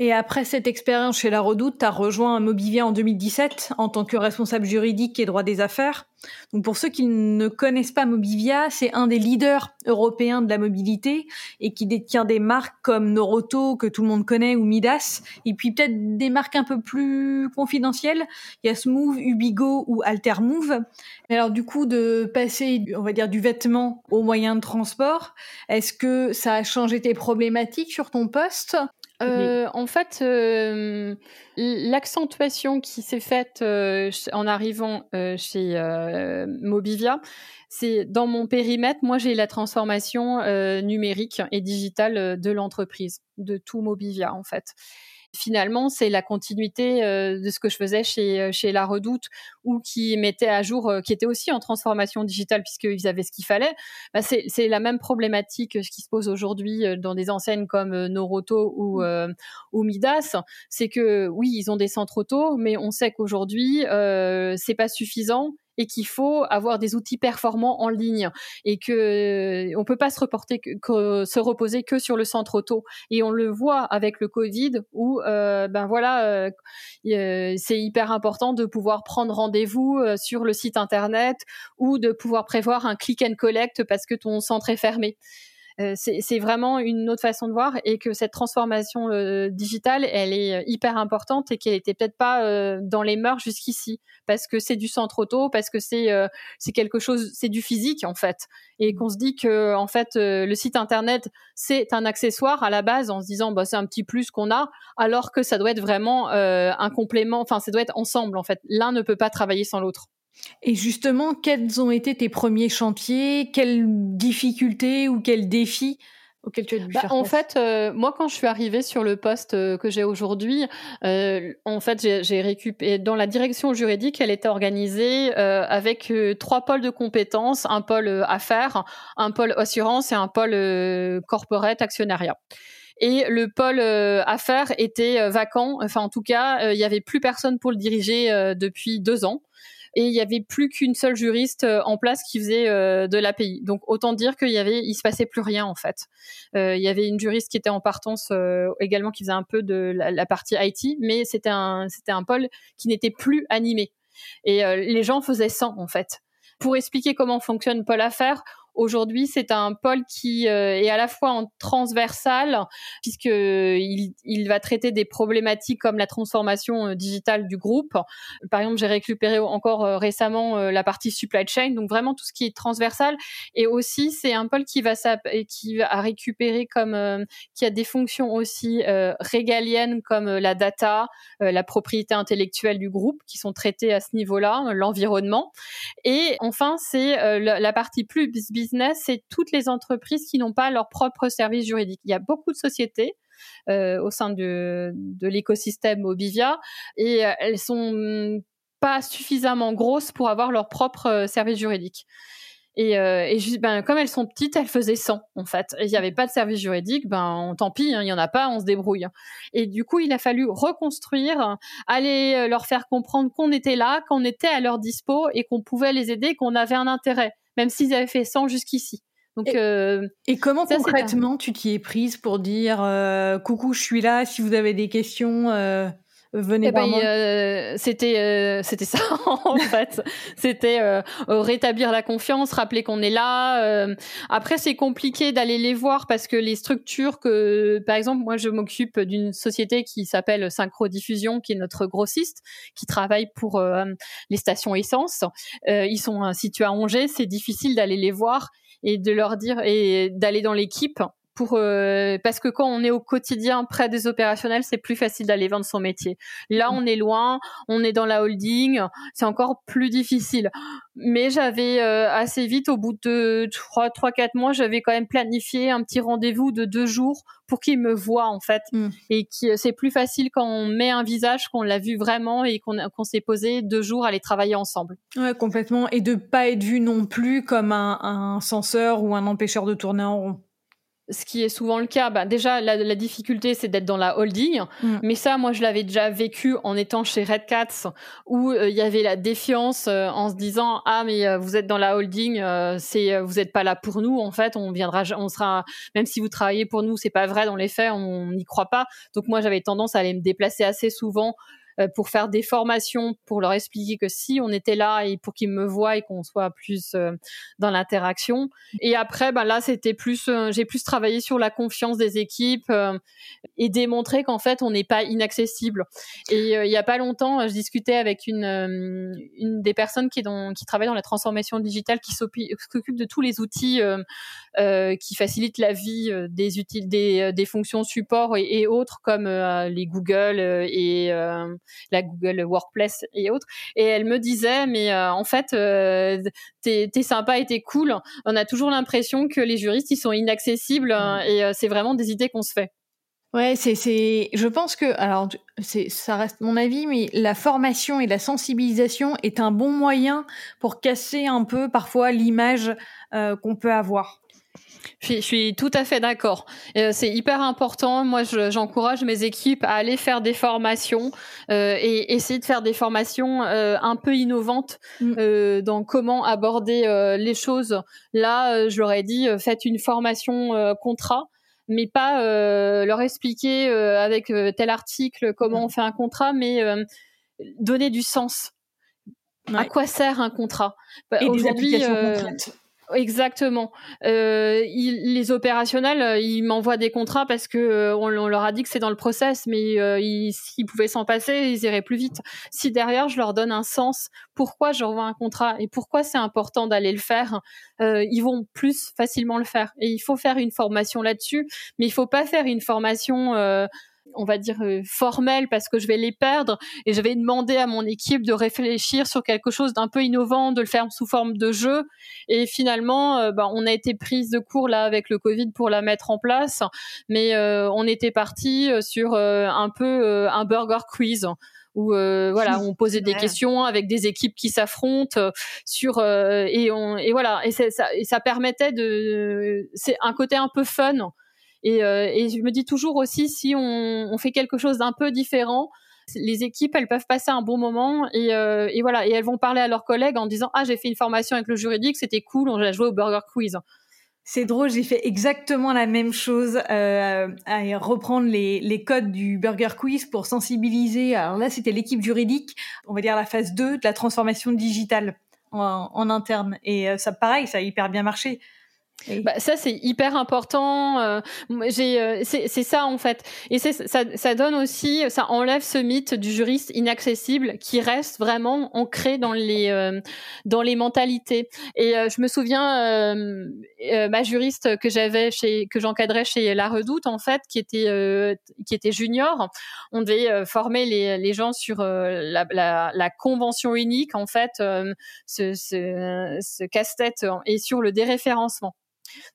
Et après cette expérience chez La Redoute, tu as rejoint Mobivia en 2017 en tant que responsable juridique et droit des affaires. Donc pour ceux qui ne connaissent pas Mobivia, c'est un des leaders européens de la mobilité et qui détient des marques comme Noroto que tout le monde connaît ou Midas et puis peut-être des marques un peu plus confidentielles. Il Ubigo ou Altermove. Alors du coup de passer on va dire du vêtement au moyen de transport, est-ce que ça a changé tes problématiques sur ton poste? Euh, en fait, euh, l'accentuation qui s'est faite euh, en arrivant chez Mobivia, c'est dans mon périmètre, moi j'ai la transformation numérique et digitale de l'entreprise, de tout Mobivia en fait finalement, c'est la continuité euh, de ce que je faisais chez, euh, chez La Redoute ou qui mettait à jour, euh, qui était aussi en transformation digitale puisqu'ils avaient ce qu'il fallait. Bah, c'est la même problématique qui se pose aujourd'hui dans des enseignes comme Noroto ou, mmh. ou Midas. C'est que oui, ils ont des centres auto, mais on sait qu'aujourd'hui, c'est pas suffisant et qu'il faut avoir des outils performants en ligne et que euh, on peut pas se reporter se reposer que sur le centre auto et on le voit avec le Covid où euh, ben voilà euh, c'est hyper important de pouvoir prendre rendez-vous sur le site internet ou de pouvoir prévoir un click and collect parce que ton centre est fermé. Euh, c'est vraiment une autre façon de voir et que cette transformation euh, digitale, elle est euh, hyper importante et qu'elle était peut-être pas dans les mœurs jusqu'ici parce que c'est du centre auto, parce que c'est quelque chose, c'est du physique en fait et qu'on se dit que en fait le site internet c'est un accessoire à la base en se disant bah c'est un petit plus qu'on a alors que ça doit être vraiment un complément, enfin ça doit être ensemble en fait. L'un ne peut pas travailler sans l'autre. Et justement, quels ont été tes premiers chantiers? Quelles difficultés ou quels défis auxquels tu as dû bah, En fait, euh, moi, quand je suis arrivée sur le poste euh, que j'ai aujourd'hui, euh, en fait, j'ai récupéré dans la direction juridique, elle était organisée avec trois pôles de compétences un pôle affaires, un pôle assurance et un pôle corporate actionnariat. Et le pôle affaires était vacant. Enfin, en tout cas, il y avait plus personne pour le diriger depuis deux ans et il y avait plus qu'une seule juriste euh, en place qui faisait euh, de l'API. Donc autant dire qu'il y avait, il se passait plus rien en fait. Euh, il y avait une juriste qui était en partance également qui faisait un peu de la, partie IT, mais c'était un c'était un pôle qui n'était plus animé et les gens faisaient sans en fait. Pour expliquer comment fonctionne Pôle Affaires, Aujourd'hui, c'est un pôle qui euh, est à la fois en transversal, puisque il, il, va traiter des problématiques comme la transformation euh, digitale du groupe. Par exemple, j'ai récupéré encore euh, récemment la partie supply chain, donc vraiment tout ce qui est transversal. Et aussi, c'est un pôle qui va qui va récupérer comme qui a des fonctions aussi régaliennes comme la data, la propriété intellectuelle du groupe, qui sont traitées à ce niveau-là, l'environnement. Et enfin, c'est la, la partie plus business c'est toutes les entreprises qui n'ont pas leur propre service juridique. Il y a beaucoup de sociétés euh, au sein de, l'écosystème Obivia et euh, elles sont pas suffisamment grosses pour avoir leur propre euh, service juridique. Et, ben, comme elles sont petites, elles faisaient 100 en fait. Et il n'y avait pas de service juridique, ben tant pis, hein, il y en a pas, on se débrouille. Et du coup, il a fallu reconstruire, aller leur faire comprendre qu'on était là, qu'on était à leur dispo et qu'on pouvait les aider, qu'on avait un intérêt même s'ils avaient fait 100 jusqu'ici. Donc, et, euh, et comment concrètement tu t'y es prise pour dire euh, coucou, je suis là, si vous avez des questions, euh, venez eh ben. Euh, c'était euh, c'était ça <laughs> en fait. C'était euh, rétablir la confiance, rappeler qu'on est là. après, c'est compliqué d'aller les voir parce que les structures que, par exemple, moi, je m'occupe d'une société qui s'appelle Synchrodiffusion, qui est notre grossiste, qui travaille pour les stations essence. ils sont situés à Angers. C'est difficile d'aller les voir et de leur dire et d'aller dans l'équipe pour euh, parce que quand on est au quotidien près des opérationnels, c'est plus facile d'aller vendre son métier. Là, on est loin, on est dans la holding, c'est encore plus difficile. Mais j'avais euh, assez vite, au bout de trois, trois, quatre mois, j'avais quand même planifié un petit rendez-vous de deux jours pour qu'ils me voient en fait, mm. et qui c'est plus facile quand on met un visage, qu'on l'a vu vraiment et qu'on qu'on s'est posé deux jours à aller travailler ensemble. Ouais, complètement, et de pas être vu non plus comme un, un censeur ou un empêcheur de tourner en rond ce qui est souvent le cas, bah déjà la, la difficulté c'est d'être dans la holding, mm. mais ça moi je l'avais déjà vécu en étant chez Red Cats où euh, il y avait la défiance euh, en se disant ah mais euh, vous êtes dans la holding, c'est vous êtes pas là pour nous en fait, on viendra, on sera même si vous travaillez pour nous c'est pas vrai dans les faits, on n'y croit pas. Donc moi j'avais tendance à aller me déplacer assez souvent euh, pour faire des formations, pour leur expliquer que si on était là et pour qu'ils me voient et qu'on soit plus euh, dans l'interaction. Et après, ben là, c'était plus, euh, j'ai plus travaillé sur la confiance des équipes et démontrer qu'en fait, on n'est pas inaccessible. Et il y a pas longtemps, je discutais avec une, une des personnes qui, dans, qui travaille dans la transformation digitale, qui s'occupe de tous les outils qui facilitent la vie des, utiles, des, des fonctions support et, autres comme les Google et la Google Workplace et autres. Et elle me disait, mais euh, en fait, euh, t'es es sympa et t'es cool. On a toujours l'impression que les juristes, ils sont inaccessibles mmh. et euh, c'est vraiment des idées qu'on se fait. Ouais, c'est, c'est, je pense que, alors, c'est, ça reste mon avis, mais la formation et la sensibilisation est un bon moyen pour casser un peu parfois l'image qu'on peut avoir. Je suis, tout à fait d'accord. Euh, c'est hyper important. Moi, j'encourage mes équipes à aller faire des formations euh, et essayer de faire des formations euh, un peu innovantes mm. dans comment aborder les choses. Là, je leur ai dit, faites une formation contrat mais pas leur expliquer avec tel article comment mm. on fait un contrat, mais donner du sens. À quoi sert un contrat? Et Aujourd'hui, Exactement. Euh, les opérationnels, euh, ils m'envoient des contrats parce que euh, on, leur a dit que c'est dans le process, mais euh, s'ils pouvaient s'en passer, ils iraient plus vite. Si derrière, je leur donne un sens, pourquoi je j'envoie un contrat et pourquoi c'est important d'aller le faire, ils vont plus facilement le faire. Et il faut faire une formation là-dessus, mais il faut pas faire une formation on va dire euh, formel parce que je vais les perdre et je vais demander à mon équipe de réfléchir sur quelque chose d'un peu innovant, de le faire sous forme de jeu. Et finalement euh, bah, on a été prise de cours là avec le Covid pour la mettre en place. Mais euh, on était parti sur un peu un burger quiz où voilà <laughs> on posait des questions avec des équipes qui s'affrontent sur et on et voilà. Et, ça, et ça permettait de c'est un côté un peu fun euh, et, je me dis toujours aussi, si on, fait quelque chose d'un peu différent, les équipes, elles peuvent passer un bon moment et, euh, voilà, et elles vont parler à leurs collègues en disant ah j'ai fait une formation avec le juridique, c'était cool, on a joué au Burger Quiz. C'est drôle, j'ai fait exactement la même chose, euh, à reprendre les, codes du Burger Quiz pour sensibiliser. Alors là, c'était l'équipe juridique, on va dire la phase 2 de la transformation digitale en, interne. Et ça, pareil, ça a hyper bien marché. Bah, ça c'est hyper important. Euh, j'ai, euh, c'est, ça en fait, et c'est, ça, ça donne aussi, ça enlève ce mythe du juriste inaccessible qui reste vraiment ancré dans les euh, dans les mentalités. Et je me souviens, ma juriste que j'avais chez que j'encadrais chez La Redoute en fait, qui était qui était junior, on devait former les, les gens sur la, la, la, convention unique en fait, ce, ce, ce casse-tête et sur le déréférencement.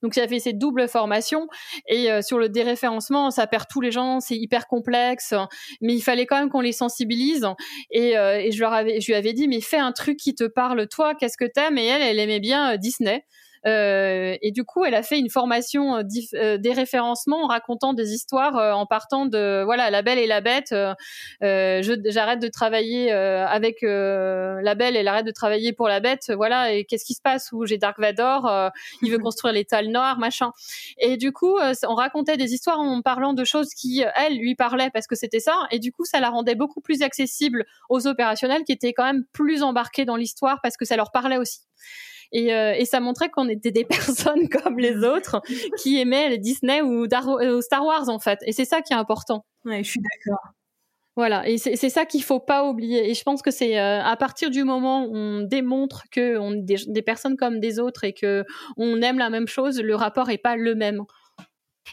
Donc j'avais cette double formation et euh, sur le déréférencement, ça perd tous les gens, c'est hyper complexe, mais il fallait quand même qu'on les sensibilise et, euh, et je je lui avais dit mais fais un truc qui te parle toi, qu'est-ce que t'aimes? Et elle, elle aimait bien euh, Disney. Euh, et du coup, elle a fait une formation euh, euh, des référencements en racontant des histoires en partant de voilà la Belle et la Bête. J'arrête de travailler avec la Belle et elle arrête de travailler pour la Bête. Voilà. Et qu'est-ce qui se passe où j'ai Dark Vador Il veut <laughs> construire l'étal noir, machin. Et du coup, on racontait des histoires en parlant de choses qui elle lui parlaient parce que c'était ça. Et du coup, ça la rendait beaucoup plus accessible aux opérationnels qui étaient quand même plus embarqués dans l'histoire parce que ça leur parlait aussi. Et, euh, et ça montrait qu'on était des <laughs> personnes comme les autres qui aimaient les Disney ou, ou Star Wars en fait. Et c'est ça qui est important. Ouais, je suis d'accord. Voilà, et c'est ça qu'il faut pas oublier. Et je pense que c'est euh, à partir du moment où on démontre que on est des, des, personnes comme des autres et que on aime la même chose, le rapport est pas le même.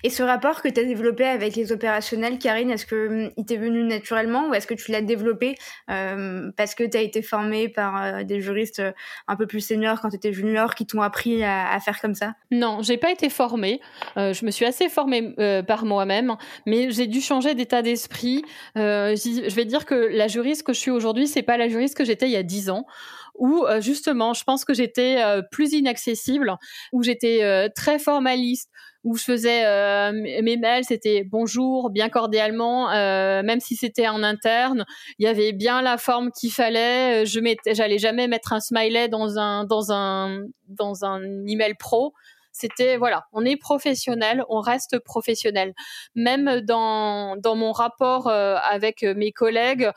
Et ce rapport que tu as développé avec les opérationnels, Karine, est-ce qu'il hum, il t'est venu naturellement ou est-ce que tu l'as développé euh, parce que tu as été formé par euh, des juristes euh, un peu plus seniors quand tu étais junior qui t'ont appris à, faire comme ça? Non, j'ai pas été formée. je me suis assez formée par moi-même, mais j'ai dû changer d'état d'esprit. je vais dire que la juriste que je suis aujourd'hui, c'est pas la juriste que j'étais il y a dix ans où justement, je pense que j'étais plus inaccessible, où j'étais très formaliste, où je faisais euh, mes mails, c'était bonjour, bien cordialement, euh, même si c'était en interne, il y avait bien la forme qu'il fallait. Je mettais, j'allais jamais mettre un smiley dans un dans un dans un email pro. C'était voilà, on est professionnel, on reste professionnel. Même dans dans mon rapport euh, avec mes collègues,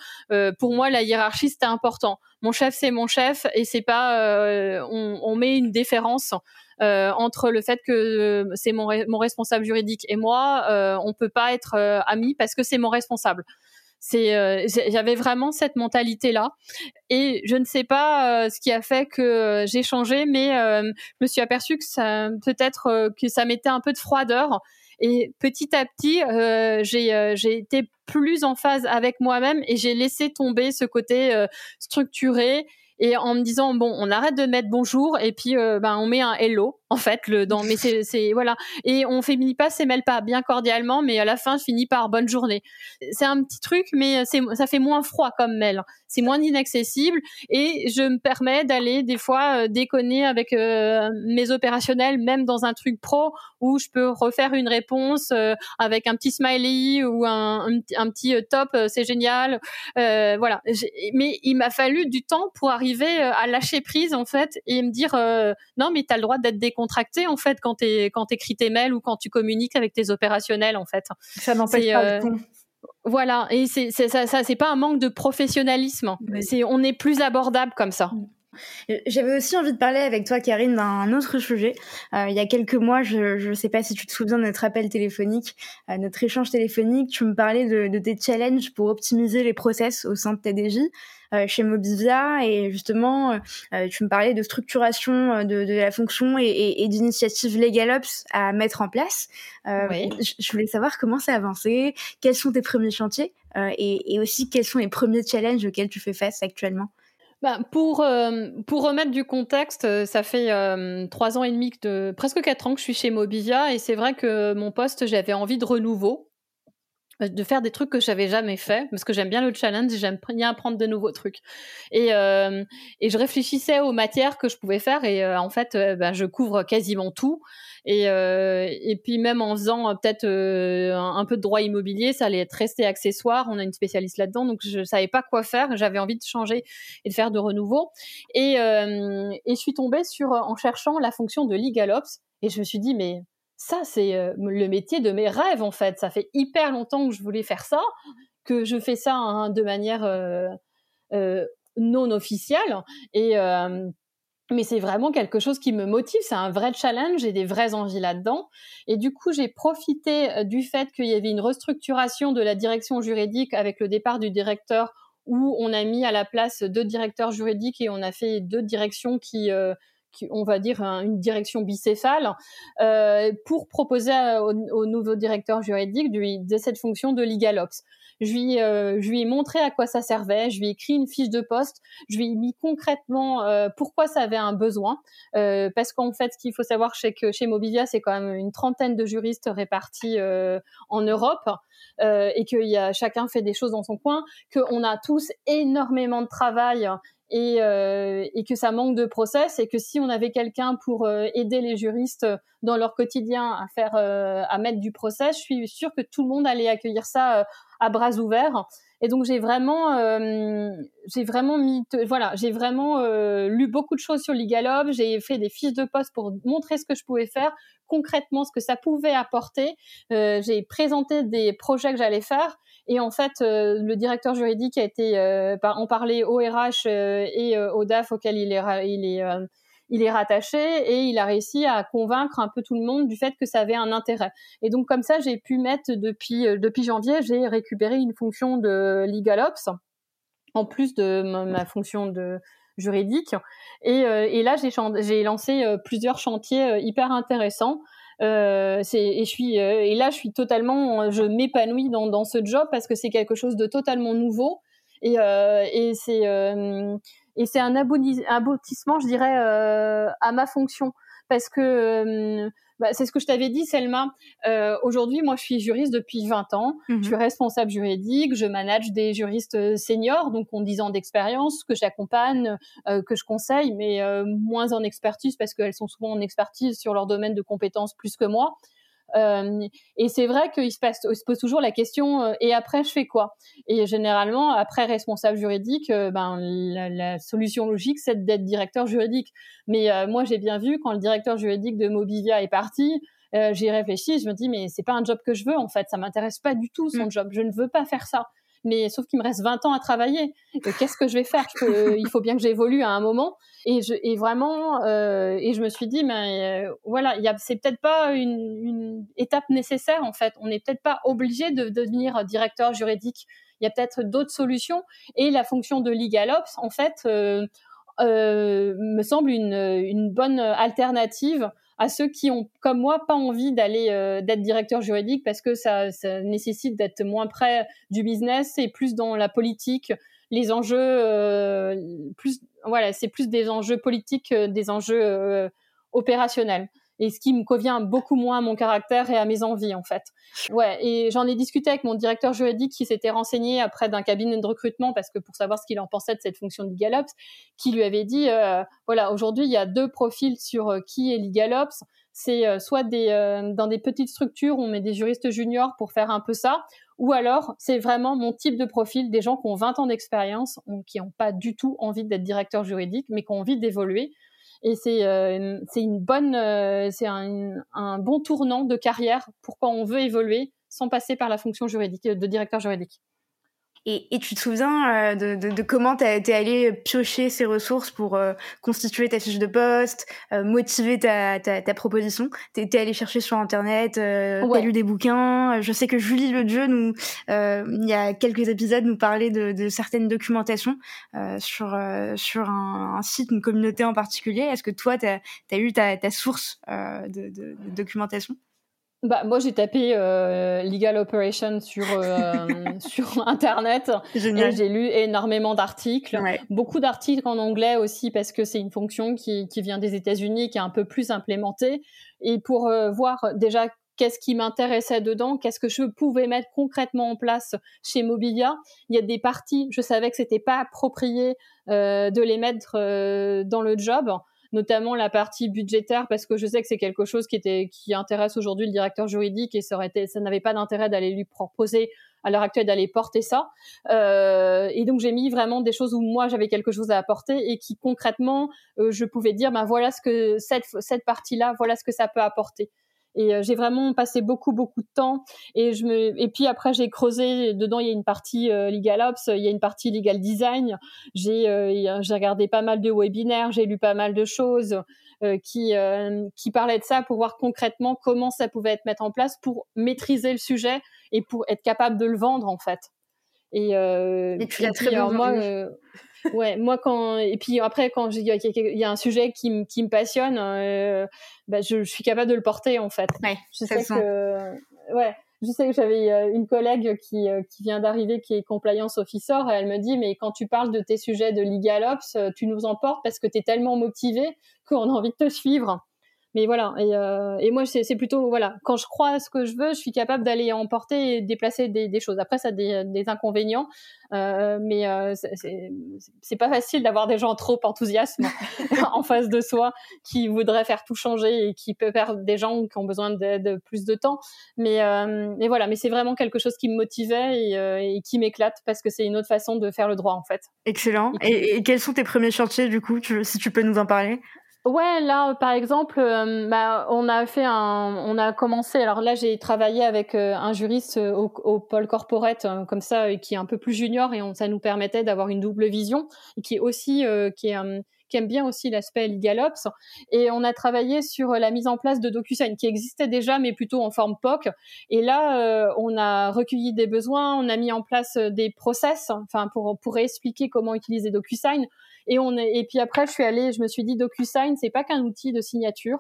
pour moi la hiérarchie c'était important. Mon chef c'est mon chef et c'est pas on, on met une déférence. Euh, entre le fait que euh, c'est mon, responsable juridique et moi, euh, on peut pas être amis parce que c'est mon responsable. J'avais vraiment cette mentalité là, et je ne sais pas ce qui a fait que j'ai changé, mais je me suis aperçue que ça, peut-être que ça mettait un peu de froideur. Et petit à petit, j'ai été plus en phase avec moi-même et j'ai laissé tomber ce côté structuré et en me disant bon on arrête de mettre bonjour et puis euh, ben on met un hello en fait le dans mais c'est voilà. Et on finit pas c'est mêle pas bien cordialement mais à la fin je finis par bonne journée. C'est un petit truc mais c'est ça fait moins froid comme mail. C'est moins inaccessible et je me permets d'aller des fois euh, déconner avec euh, mes opérationnels même dans un truc pro où je peux refaire une réponse avec un petit smiley ou un, un, petit top c'est génial. Voilà. Mais il m'a fallu du temps pour arriver à lâcher prise en fait et me dire non mais tu as le droit d'être déconné contracté en fait quand tu quand écris tes mails ou quand tu communiques avec tes opérationnels en fait. Ça n'empêche pas euh, Voilà, et c'est ça, ça c'est pas un manque de professionnalisme. C'est on est plus abordable comme ça. J'avais aussi envie de parler avec toi, Karine, d'un autre sujet. Euh, il y a quelques mois, je ne sais pas si tu te souviens de notre appel téléphonique, euh, notre échange téléphonique, tu me parlais de, de, tes challenges pour optimiser les process au sein de TDJ. Euh, chez Mobivia et justement euh, tu me parlais de structuration euh, de, de la fonction et, et, et d'initiatives LegalOps à mettre en place. Oui. Je voulais savoir comment ça avancé, quels sont tes premiers chantiers et, et aussi quels sont les premiers challenges auxquels tu fais face actuellement? Ben, pour, pour remettre du contexte, ça fait trois ans et demi, de, presque quatre ans que je suis chez Mobivia et c'est vrai que mon poste, j'avais envie de renouveau de faire des trucs que j'avais jamais fait parce que j'aime bien le challenge et j'aime bien apprendre de nouveaux trucs. Et euh, et je réfléchissais aux matières que je pouvais faire et euh, en fait euh, ben, je couvre quasiment tout. Et et puis même en faisant peut-être un, peu de droit immobilier ça allait être resté accessoire. On a une spécialiste là-dedans donc je savais pas quoi faire. J'avais envie de changer et de faire de renouveau. Et et je suis tombée sur en cherchant la fonction de LegalOps et je me suis dit mais ça, c'est euh, le métier de mes rêves, en fait. Ça fait hyper longtemps que je voulais faire ça, que je fais ça hein, de manière euh, euh, non officielle. Et, mais c'est vraiment quelque chose qui me motive, c'est un vrai challenge, j'ai des vraies envies là-dedans. Et du coup, j'ai profité du fait qu'il y avait une restructuration de la direction juridique avec le départ du directeur où on a mis à la place deux directeurs juridiques et on a fait deux directions qui on va dire une direction bicéphale, euh, pour proposer au, au, nouveau directeur juridique de, cette fonction de legal ops. Je lui, euh, je lui ai montré à quoi ça servait, je lui ai écrit une fiche de poste, je lui ai mis concrètement euh, pourquoi ça avait un besoin, parce qu'en fait, ce qu'il faut savoir, c'est que chez Mobilia, c'est quand même une trentaine de juristes répartis en Europe. et que y a, chacun fait des choses dans son coin, qu'on a tous énormément de travail et, et, que ça manque de process et que si on avait quelqu'un pour aider les juristes dans leur quotidien à faire à mettre du process, je suis sûre que tout le monde allait accueillir ça à bras ouverts. Et donc j'ai vraiment, euh, j'ai vraiment mis, voilà, j'ai vraiment euh, lu beaucoup de choses sur Ligalob. J'ai fait des fiches de poste pour montrer ce que je pouvais faire concrètement, ce que ça pouvait apporter. Euh, j'ai présenté des projets que j'allais faire. Et en fait, le directeur juridique a été en parler au RH et au DAF auquel il est, il est il est rattaché et il a réussi à convaincre un peu tout le monde du fait que ça avait un intérêt. Et donc comme ça, j'ai pu mettre depuis euh, depuis janvier, j'ai récupéré une fonction de legal ops en plus de ma, fonction de juridique. Et, euh, et là, j'ai lancé euh, plusieurs chantiers hyper intéressants. Euh, et je suis et là je suis totalement je m'épanouis dans, dans ce job parce que c'est quelque chose de totalement nouveau et, euh, et c'est et c'est un aboutissement, je dirais, euh, à ma fonction. Parce que euh, bah, c'est ce que je t'avais dit, Selma. Euh, Aujourd'hui, moi, je suis juriste depuis 20 ans. Je mhm. suis responsable juridique. Je manage des juristes euh, seniors, donc ont 10 ans d'expérience, que j'accompagne, euh, que je conseille, mais euh, moins en expertise parce qu'elles sont souvent en expertise sur leur domaine de compétences plus que moi. Euh, et c'est vrai qu'il se, passe, se pose toujours la question euh, et après je fais quoi? Et généralement après responsable juridique, euh, ben la, la, solution logique c'est d'être directeur juridique. Mais moi j'ai bien vu quand le directeur juridique de Mobivia est parti, j'ai réfléchi, je me dis mais c'est pas un job que je veux en fait, ça m'intéresse pas du tout son mm. job, je ne veux pas faire ça mais sauf qu'il me reste 20 ans à travailler. Qu'est-ce que je vais faire? Il faut bien que j'évolue à un moment. Et, je, et vraiment, euh, et je me suis dit, mais euh, voilà, c'est peut-être pas une, étape nécessaire en fait. On n'est peut-être pas obligé de, devenir directeur juridique. Il y a peut-être d'autres solutions. Et la fonction de legal ops, en fait, euh, euh me semble une, une bonne alternative à ceux qui ont, comme moi, pas envie d'aller euh, d'être directeur juridique parce que ça, nécessite d'être moins près du business et plus dans la politique, les enjeux, euh, plus voilà, c'est plus des enjeux politiques, des enjeux euh, opérationnels et ce qui me convient beaucoup moins à mon caractère et à mes envies en fait. Ouais, et j'en ai discuté avec mon directeur juridique qui s'était renseigné après d'un cabinet de recrutement parce que pour savoir ce qu'il en pensait de cette fonction de LegalOps, qui lui avait dit euh, voilà, aujourd'hui il y a deux profils sur euh, qui est LegalOps, c'est euh, soit des dans des petites structures on met des juristes juniors pour faire un peu ça ou alors c'est vraiment mon type de profil des gens qui ont 20 ans d'expérience qui n'ont pas du tout envie d'être directeur juridique mais qui ont envie d'évoluer et c'est euh, c'est une bonne euh, c'est un, bon tournant de carrière pour quand on veut évoluer sans passer par la fonction juridique de directeur juridique. Et, et, tu te souviens euh, de, de, de, comment tu es allé piocher ces ressources pour euh, constituer ta fiche de poste, euh, motiver ta, ta, ta proposition? Tu es, allé chercher sur Internet, euh, ouais. lu des bouquins. Je sais que Julie Le Dieu, nous, il y a quelques épisodes, nous parlait de, de certaines documentations sur, sur un, un, site, une communauté en particulier. Est-ce que toi, tu as, as, eu ta, ta source de, de, documentation? Bah, moi, j'ai tapé euh, Legal Operation sur, euh, <laughs> sur Internet Génial. et j'ai lu énormément d'articles. Ouais. Beaucoup d'articles en anglais aussi parce que c'est une fonction qui, qui vient des États-Unis, qui est un peu plus implémentée. Et pour euh, voir déjà qu'est-ce qui m'intéressait dedans, qu'est-ce que je pouvais mettre concrètement en place chez Mobilia. Il y a des parties, je savais que c'était pas approprié de les mettre dans le job notamment la partie budgétaire, parce que je sais que c'est quelque chose qui était qui intéresse aujourd'hui le directeur juridique et ça aurait été, ça n'avait pas d'intérêt d'aller lui proposer à l'heure actuelle d'aller porter ça. Euh, et donc j'ai mis vraiment des choses où moi j'avais quelque chose à apporter et qui concrètement euh, je pouvais dire ben voilà ce que cette cette partie là, voilà ce que ça peut apporter. Et j'ai vraiment passé beaucoup beaucoup de temps. Et je me et puis après j'ai creusé dedans. Il y a une partie legal ops, il y a une partie legal design. J'ai j'ai regardé pas mal de webinaires, j'ai lu pas mal de choses. qui qui parlaient de ça pour voir concrètement comment ça pouvait être mis en place pour maîtriser le sujet et pour être capable de le vendre en fait. Et, euh, et tu l'as très bien moi, euh, ouais, moi quand et puis après quand il y, a un sujet qui, me qui me passionne, euh, bah, je, je, suis capable de le porter en fait. Ouais, je sais que ouais, je sais que j'avais euh, une collègue qui, euh, qui vient d'arriver qui est compliance officer et elle me dit mais quand tu parles de tes sujets de legal ops, tu nous emportes parce que tu es tellement motivé qu'on a envie de te suivre mais voilà et, euh, et moi c'est plutôt voilà quand je crois à ce que je veux je suis capable d'aller emporter et déplacer des, des, choses. Après ça a des, des inconvénients euh, mais euh, c'est pas facile d'avoir des gens trop enthousiastes <laughs> en face de soi qui voudraient faire tout changer et qui peut perdre des gens qui ont besoin de, de plus de temps. Mais euh, mais voilà mais c'est vraiment quelque chose qui me motivait et, euh, et qui m'éclate parce que c'est une autre façon de faire le droit en fait. Excellent. Et, et, quels sont tes premiers chantiers du coup? Tu, si tu peux nous en parler? Ouais, là, par exemple, euh, bah, on a fait un, on a commencé. Alors là, j'ai travaillé avec euh, un juriste euh, au, au pôle corporate, comme ça, qui est un peu plus junior, et on, ça nous permettait d'avoir une double vision, qui est aussi, qui est qui aime bien aussi l'aspect LegalOps. Et on a travaillé sur la mise en place de DocuSign, qui existait déjà, mais plutôt en forme POC. Et là, on a recueilli des besoins, on a mis en place des process, enfin pour pour expliquer comment utiliser DocuSign. Et on et puis après, je suis allée, je me suis dit DocuSign, c'est pas qu'un outil de signature.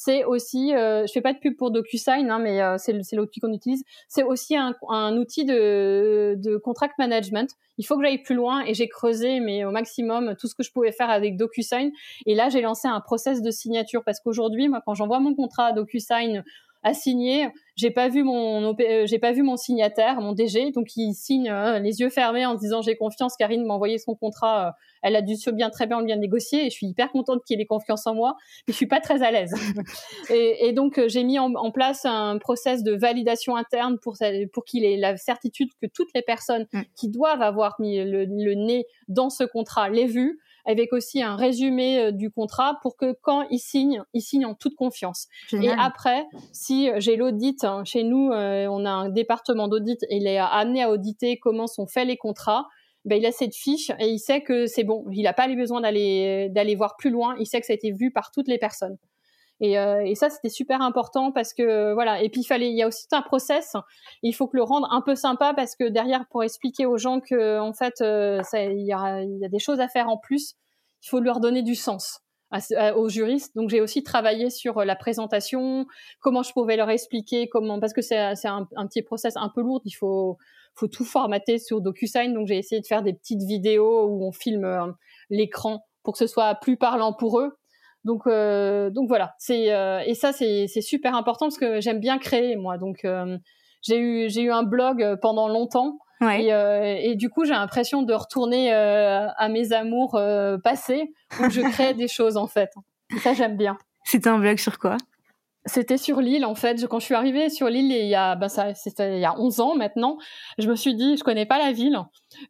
C'est aussi, euh, je fais pas de pub pour DocuSign, hein, mais euh, c'est l'outil qu'on utilise. C'est aussi un, un, outil de, de contract management. Il faut que j'aille plus loin et j'ai creusé, mais au maximum, tout ce que je pouvais faire avec DocuSign. Et là, j'ai lancé un process de signature parce qu'aujourd'hui, moi, quand j'envoie mon contrat à DocuSign à signer. J'ai pas vu mon euh, j'ai pas vu mon signataire, mon DG, donc il signe euh, les yeux fermés en disant j'ai confiance. Karine m'a envoyé son contrat, euh, elle a dû se bien très bien bien négocier et je suis hyper contente qu'il ait confiance en moi, mais je suis pas très à l'aise. <laughs> et, et, donc j'ai mis en, en, place un process de validation interne pour pour qu'il ait la certitude que toutes les personnes mm. qui doivent avoir mis le, le nez dans ce contrat l'aient vu avec aussi un résumé euh, du contrat pour que quand il signe, il signe en toute confiance. Et après, si j'ai l'audit hein, chez nous, euh, on a un département d'audit et il est amené à auditer comment sont faits les contrats. Ben, il a cette fiche et il sait que c'est bon. Il n'a pas les besoin d'aller d'aller voir plus loin. Il sait que ça a été vu par toutes les personnes. Et, euh, et, ça, c'était super important parce que voilà. Et puis il fallait, il y a aussi un process. Il faut que le rendre un peu sympa parce que derrière, pour expliquer aux gens que en fait, euh, il, y a, des choses à faire en plus. Il faut leur donner du sens aux juristes. Donc j'ai aussi travaillé sur euh, la présentation, comment je pouvais leur expliquer, comment parce que c'est un, un, petit process un peu lourd. Il faut faut tout formater sur DocuSign. Donc j'ai essayé de faire des petites vidéos où on filme euh, l'écran pour que ce soit plus parlant pour eux. Donc, euh, donc voilà. C'est euh, et ça c'est super important parce que j'aime bien créer moi. Donc euh, j'ai eu j'ai eu un blog pendant longtemps. Et, et, du coup, j'ai l'impression de retourner à mes amours passés où je crée <laughs> des choses en fait. Et ça, j'aime bien. C'était un blog sur quoi? C'était sur l'île en fait. Quand je suis arrivée sur l'île il y a, ben c'était il y a 11 ans maintenant, je me suis dit, je connais pas la ville,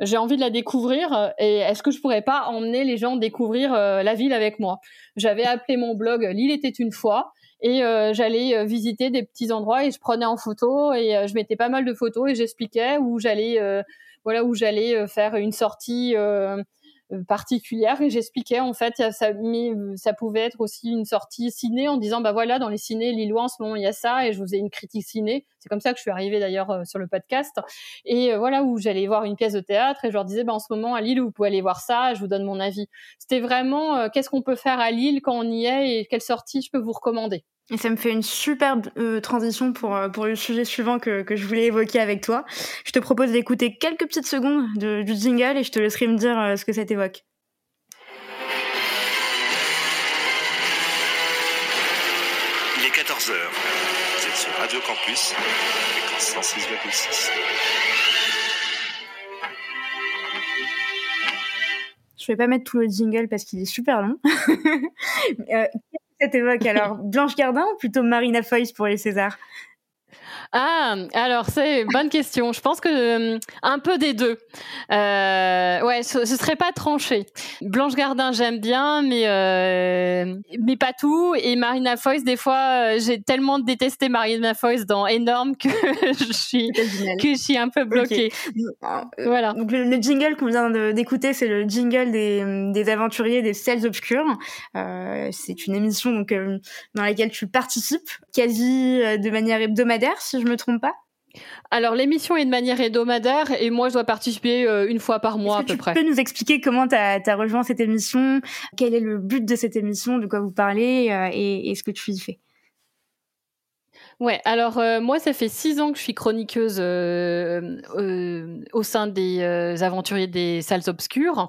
j'ai envie de la découvrir et est-ce que je pourrais pas emmener les gens découvrir euh, la ville avec moi? J'avais appelé mon blog L'île était une fois et euh, j'allais euh, visiter des petits endroits et je prenais en photo et je mettais pas mal de photos et j'expliquais où j'allais, voilà où j'allais faire une sortie euh, particulière et j'expliquais en fait ça, mais ça pouvait être aussi une sortie ciné en disant bah voilà dans les ciné lillois en ce moment il y a ça et je vous ai une critique ciné c'est comme ça que je suis arrivée d'ailleurs euh, sur le podcast et euh, voilà où j'allais voir une pièce de théâtre et je leur disais bah en ce moment à Lille vous pouvez aller voir ça je vous donne mon avis c'était vraiment qu'est-ce qu'on peut faire à Lille quand on y est et quelle sortie je peux vous recommander et ça me fait une superbe euh, transition pour, euh, pour le sujet suivant que, que je voulais évoquer avec toi. Je te propose d'écouter quelques petites secondes de, du jingle et je te laisserai me dire euh, ce que ça t'évoque. Il est 14h. Vous êtes sur Radio Campus, fréquence 106,6. Je vais pas mettre tout le jingle parce qu'il est super long. <laughs> euh, ça t'évoque alors? Blanche Gardin ou plutôt Marina Foïs pour les Césars? Ah, alors c'est bonne question. Je pense que euh, un peu des deux. Euh, ouais, ce, ce, serait pas tranché. Blanche Gardin, j'aime bien, mais euh, mais pas tout. Et Marina Foïs, des fois, j'ai tellement détesté Marina Foïs dans Énorme que <laughs> je suis que je suis un peu bloquée. Okay. Voilà. Donc le, le jingle qu'on vient d'écouter, c'est le jingle des, des aventuriers des Celles obscures. c'est une émission donc dans laquelle tu participes quasi de manière hebdomadaire, si je me trompe pas. Alors l'émission est de manière hebdomadaire et moi je dois participer euh, une fois par mois à peu près. Tu peux nous expliquer comment tu as, as, rejoint cette émission, quel est le but de cette émission, de quoi vous parlez? Euh, et, et ce que tu y fais? Ouais, alors euh, moi ça fait six ans que je suis chroniqueuse euh, euh, au sein des aventuriers des salles obscures.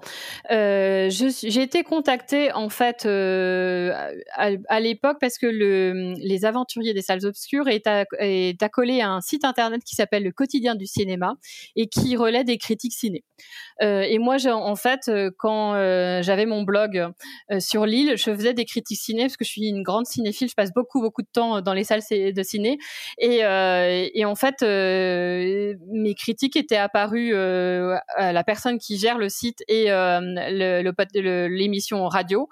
J'ai été contactée en fait à, l'époque parce que le, les aventuriers des salles obscures est, à, est à un site internet qui s'appelle le quotidien du cinéma et qui relaie des critiques ciné. et moi en fait quand j'avais mon blog sur l'île, je faisais des critiques ciné parce que je suis une grande cinéphile, je passe beaucoup beaucoup de temps dans les salles de cinéma et, euh, et en fait, euh, mes critiques étaient apparues euh, à la personne qui gère le site et l'émission radio.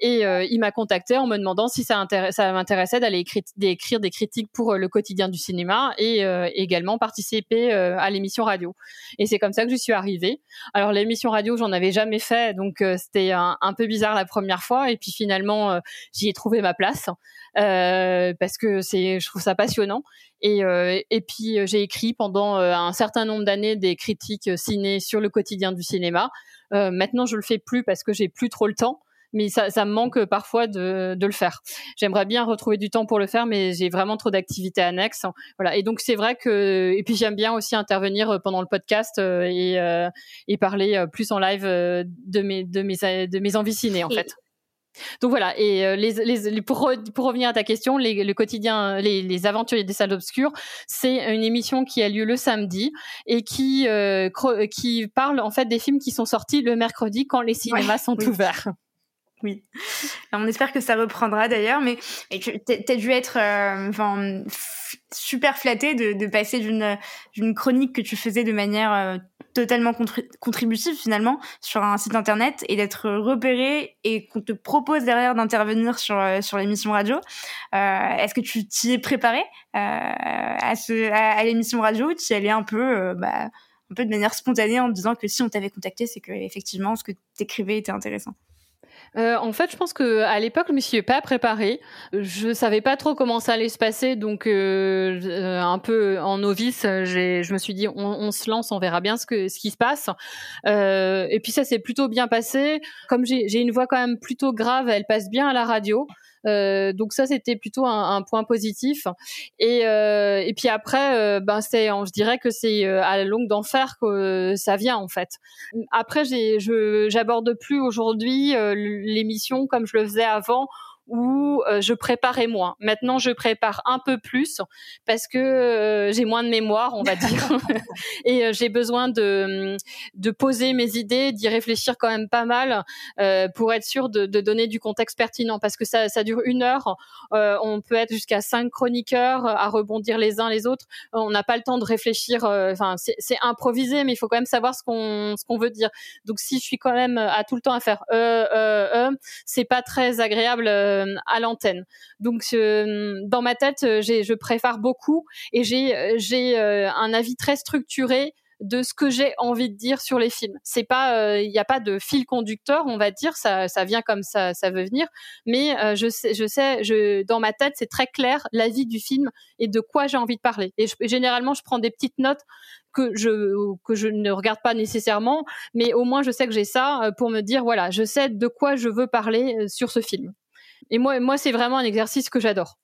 Et il m'a contacté en me demandant si ça, m'intéressait d'aller écrire des critiques pour le quotidien du cinéma et également participer à l'émission radio. Et c'est comme ça que je suis arrivée. Alors l'émission radio, j'en avais jamais fait, donc c'était un, peu bizarre la première fois. Et puis finalement, j'y ai trouvé ma place parce que c'est, je trouve ça passionnant. Et, euh, et puis euh, j'ai écrit pendant euh, un certain nombre d'années des critiques ciné sur le quotidien du cinéma. Euh, maintenant, je le fais plus parce que j'ai plus trop le temps. Mais ça, ça me manque parfois de, de le faire. J'aimerais bien retrouver du temps pour le faire, mais j'ai vraiment trop d'activités annexes. Voilà. Et donc c'est vrai que et puis j'aime bien aussi intervenir pendant le podcast et, et parler plus en live de mes de mes de mes envies ciné en fait. Donc voilà, et euh, les, les, pour, pour, revenir à ta question, les, le quotidien, les, les, aventuriers des salles obscures, c'est une émission qui a lieu le samedi et qui, euh, qui parle en fait des films qui sont sortis le mercredi quand les cinémas ouais, sont oui. ouverts. Oui. Alors, on espère que ça reprendra d'ailleurs, mais tu as dû être euh, enfin, super flatté de, de passer d'une chronique que tu faisais de manière euh, totalement contributive finalement sur un site internet et d'être repéré et qu'on te propose derrière d'intervenir sur euh, sur l'émission radio. Euh, Est-ce que tu t'y es préparé euh, à l'émission radio? Tu y allais un peu bah, un peu de manière spontanée en te disant que si on t'avait contacté, c'est que effectivement ce que t'écrivais était intéressant. Euh, en fait, je pense que à l'époque, je m'y suis pas préparée. Je savais pas trop comment ça allait se passer, donc euh, un peu en novice, je me suis dit, on, se lance, on verra bien ce qui se passe. Euh, et puis ça s'est plutôt bien passé. Comme j'ai une voix quand même plutôt grave, elle passe bien à la radio. Euh, donc ça c'était plutôt un, un, point positif. Et, euh, et puis après, euh, ben c'est, je dirais que c'est à la longue d'enfer que ça vient en fait. Après, je j'aborde plus aujourd'hui l'émission comme je le faisais avant où euh, je préparais moins. Maintenant, je prépare un peu plus parce que euh, j'ai moins de mémoire, on va dire, <laughs> <laughs> et euh, j'ai besoin de de poser mes idées, d'y réfléchir quand même pas mal euh, pour être sûr de, de, donner du contexte pertinent parce que ça, ça dure une heure. Euh, on peut être jusqu'à cinq chroniqueurs à rebondir les uns les autres. On n'a pas le temps de réfléchir. Enfin, c'est improvisé, mais il faut quand même savoir ce qu'on ce qu'on veut dire. Donc, si je suis quand même à tout le temps à faire euh, euh, euh c'est pas très agréable à l'antenne. Donc euh, dans ma tête, je préfère beaucoup et j'ai euh, un avis très structuré de ce que j'ai envie de dire sur les films. C'est pas, il euh, n'y a pas de fil conducteur, on va dire, ça, ça vient comme ça, ça veut venir. Mais euh, je sais, je sais, je, dans ma tête, c'est très clair l'avis du film et de quoi j'ai envie de parler. Et généralement, je prends des petites notes que je que je ne regarde pas nécessairement, mais au moins je sais que j'ai ça pour me dire voilà, je sais de quoi je veux parler sur ce film. Et moi, moi, c'est vraiment un exercice que j'adore.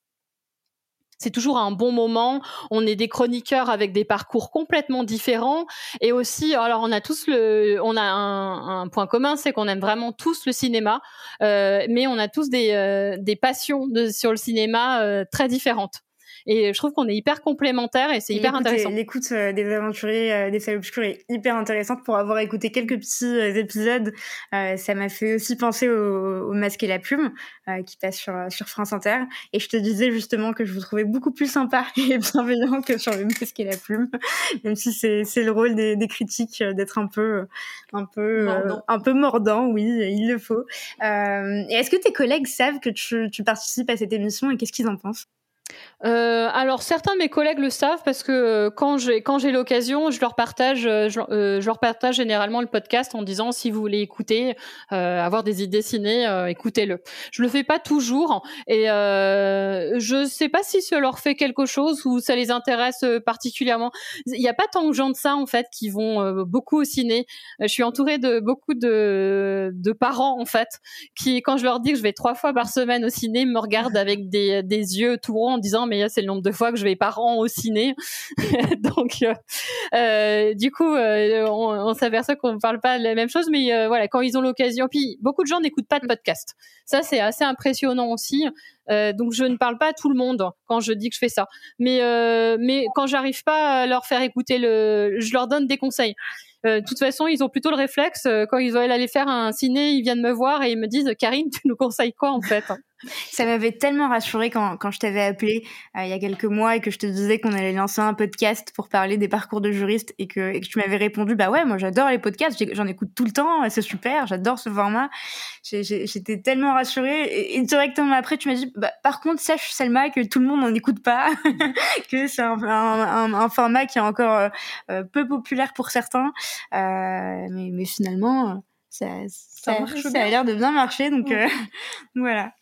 C'est toujours un bon moment. On est des chroniqueurs avec des parcours complètement différents et aussi, alors on a tous le, on a un, point commun, c'est qu'on aime vraiment tous le cinéma, euh, mais on a tous des, euh, des passions sur le cinéma euh, très différentes. Et je trouve qu'on est hyper complémentaires et c'est hyper intéressant. L'écoute des aventuriers des salles obscures est hyper intéressante pour avoir écouté quelques petits épisodes. ça m'a fait aussi penser au, au Masque et la Plume qui passe sur, sur France Inter. Et je te disais justement que je vous trouvais beaucoup plus sympa <laughs> et bienveillant que sur le Masque et la Plume, <laughs> même si c'est le rôle des, des critiques d'être un peu un peu un peu mordant, oui, il le faut. et est-ce que tes collègues savent que tu, tu participes à cette émission et qu'est-ce qu'ils en pensent? Euh, alors certains de mes collègues le savent parce que euh, quand j'ai quand j'ai l'occasion, je leur partage euh, je, leur partage généralement le podcast en disant si vous voulez écouter, avoir des idées ciné, écoutez-le. Je le fais pas toujours et je sais pas si ça leur fait quelque chose ou ça les intéresse particulièrement. Il n'y a pas tant de gens de ça en fait qui vont beaucoup au ciné. Je suis entourée de beaucoup de de parents en fait qui quand je leur dis que je vais trois fois par semaine au ciné me regardent avec des des yeux tout ronds en disant mais c'est le nombre de fois que je vais par an au ciné. <laughs> Donc euh, euh, du coup, euh, on, s'aperçoit qu'on ne parle pas de la même chose, mais voilà, quand ils ont l'occasion, puis beaucoup de gens n'écoutent pas de podcast. Ça c'est assez impressionnant aussi. donc je ne parle pas à tout le monde quand je dis que je fais ça, mais mais quand j'arrive pas à leur faire écouter le, je leur donne des conseils. de toute façon, ils ont plutôt le réflexe quand ils veulent aller faire un ciné, ils viennent me voir et ils me disent Karine, tu nous conseilles quoi en fait? Ça m'avait tellement rassuré quand, quand je t'avais appelé euh, il y a quelques mois et que je te disais qu'on allait lancer un podcast pour parler des parcours de juristes et que, et que tu m'avais répondu bah ouais moi j'adore les podcasts j'en écoute tout le temps c'est super j'adore ce format. J'étais tellement rassurée et, directement après tu m'as dit bah, par contre sache Selma que tout le monde n'en écoute pas <laughs> que c'est un, un, un, format qui est encore euh, euh, peu populaire pour certains. Mais, mais finalement ça, ça, ça, a l'air de bien marcher donc <laughs> voilà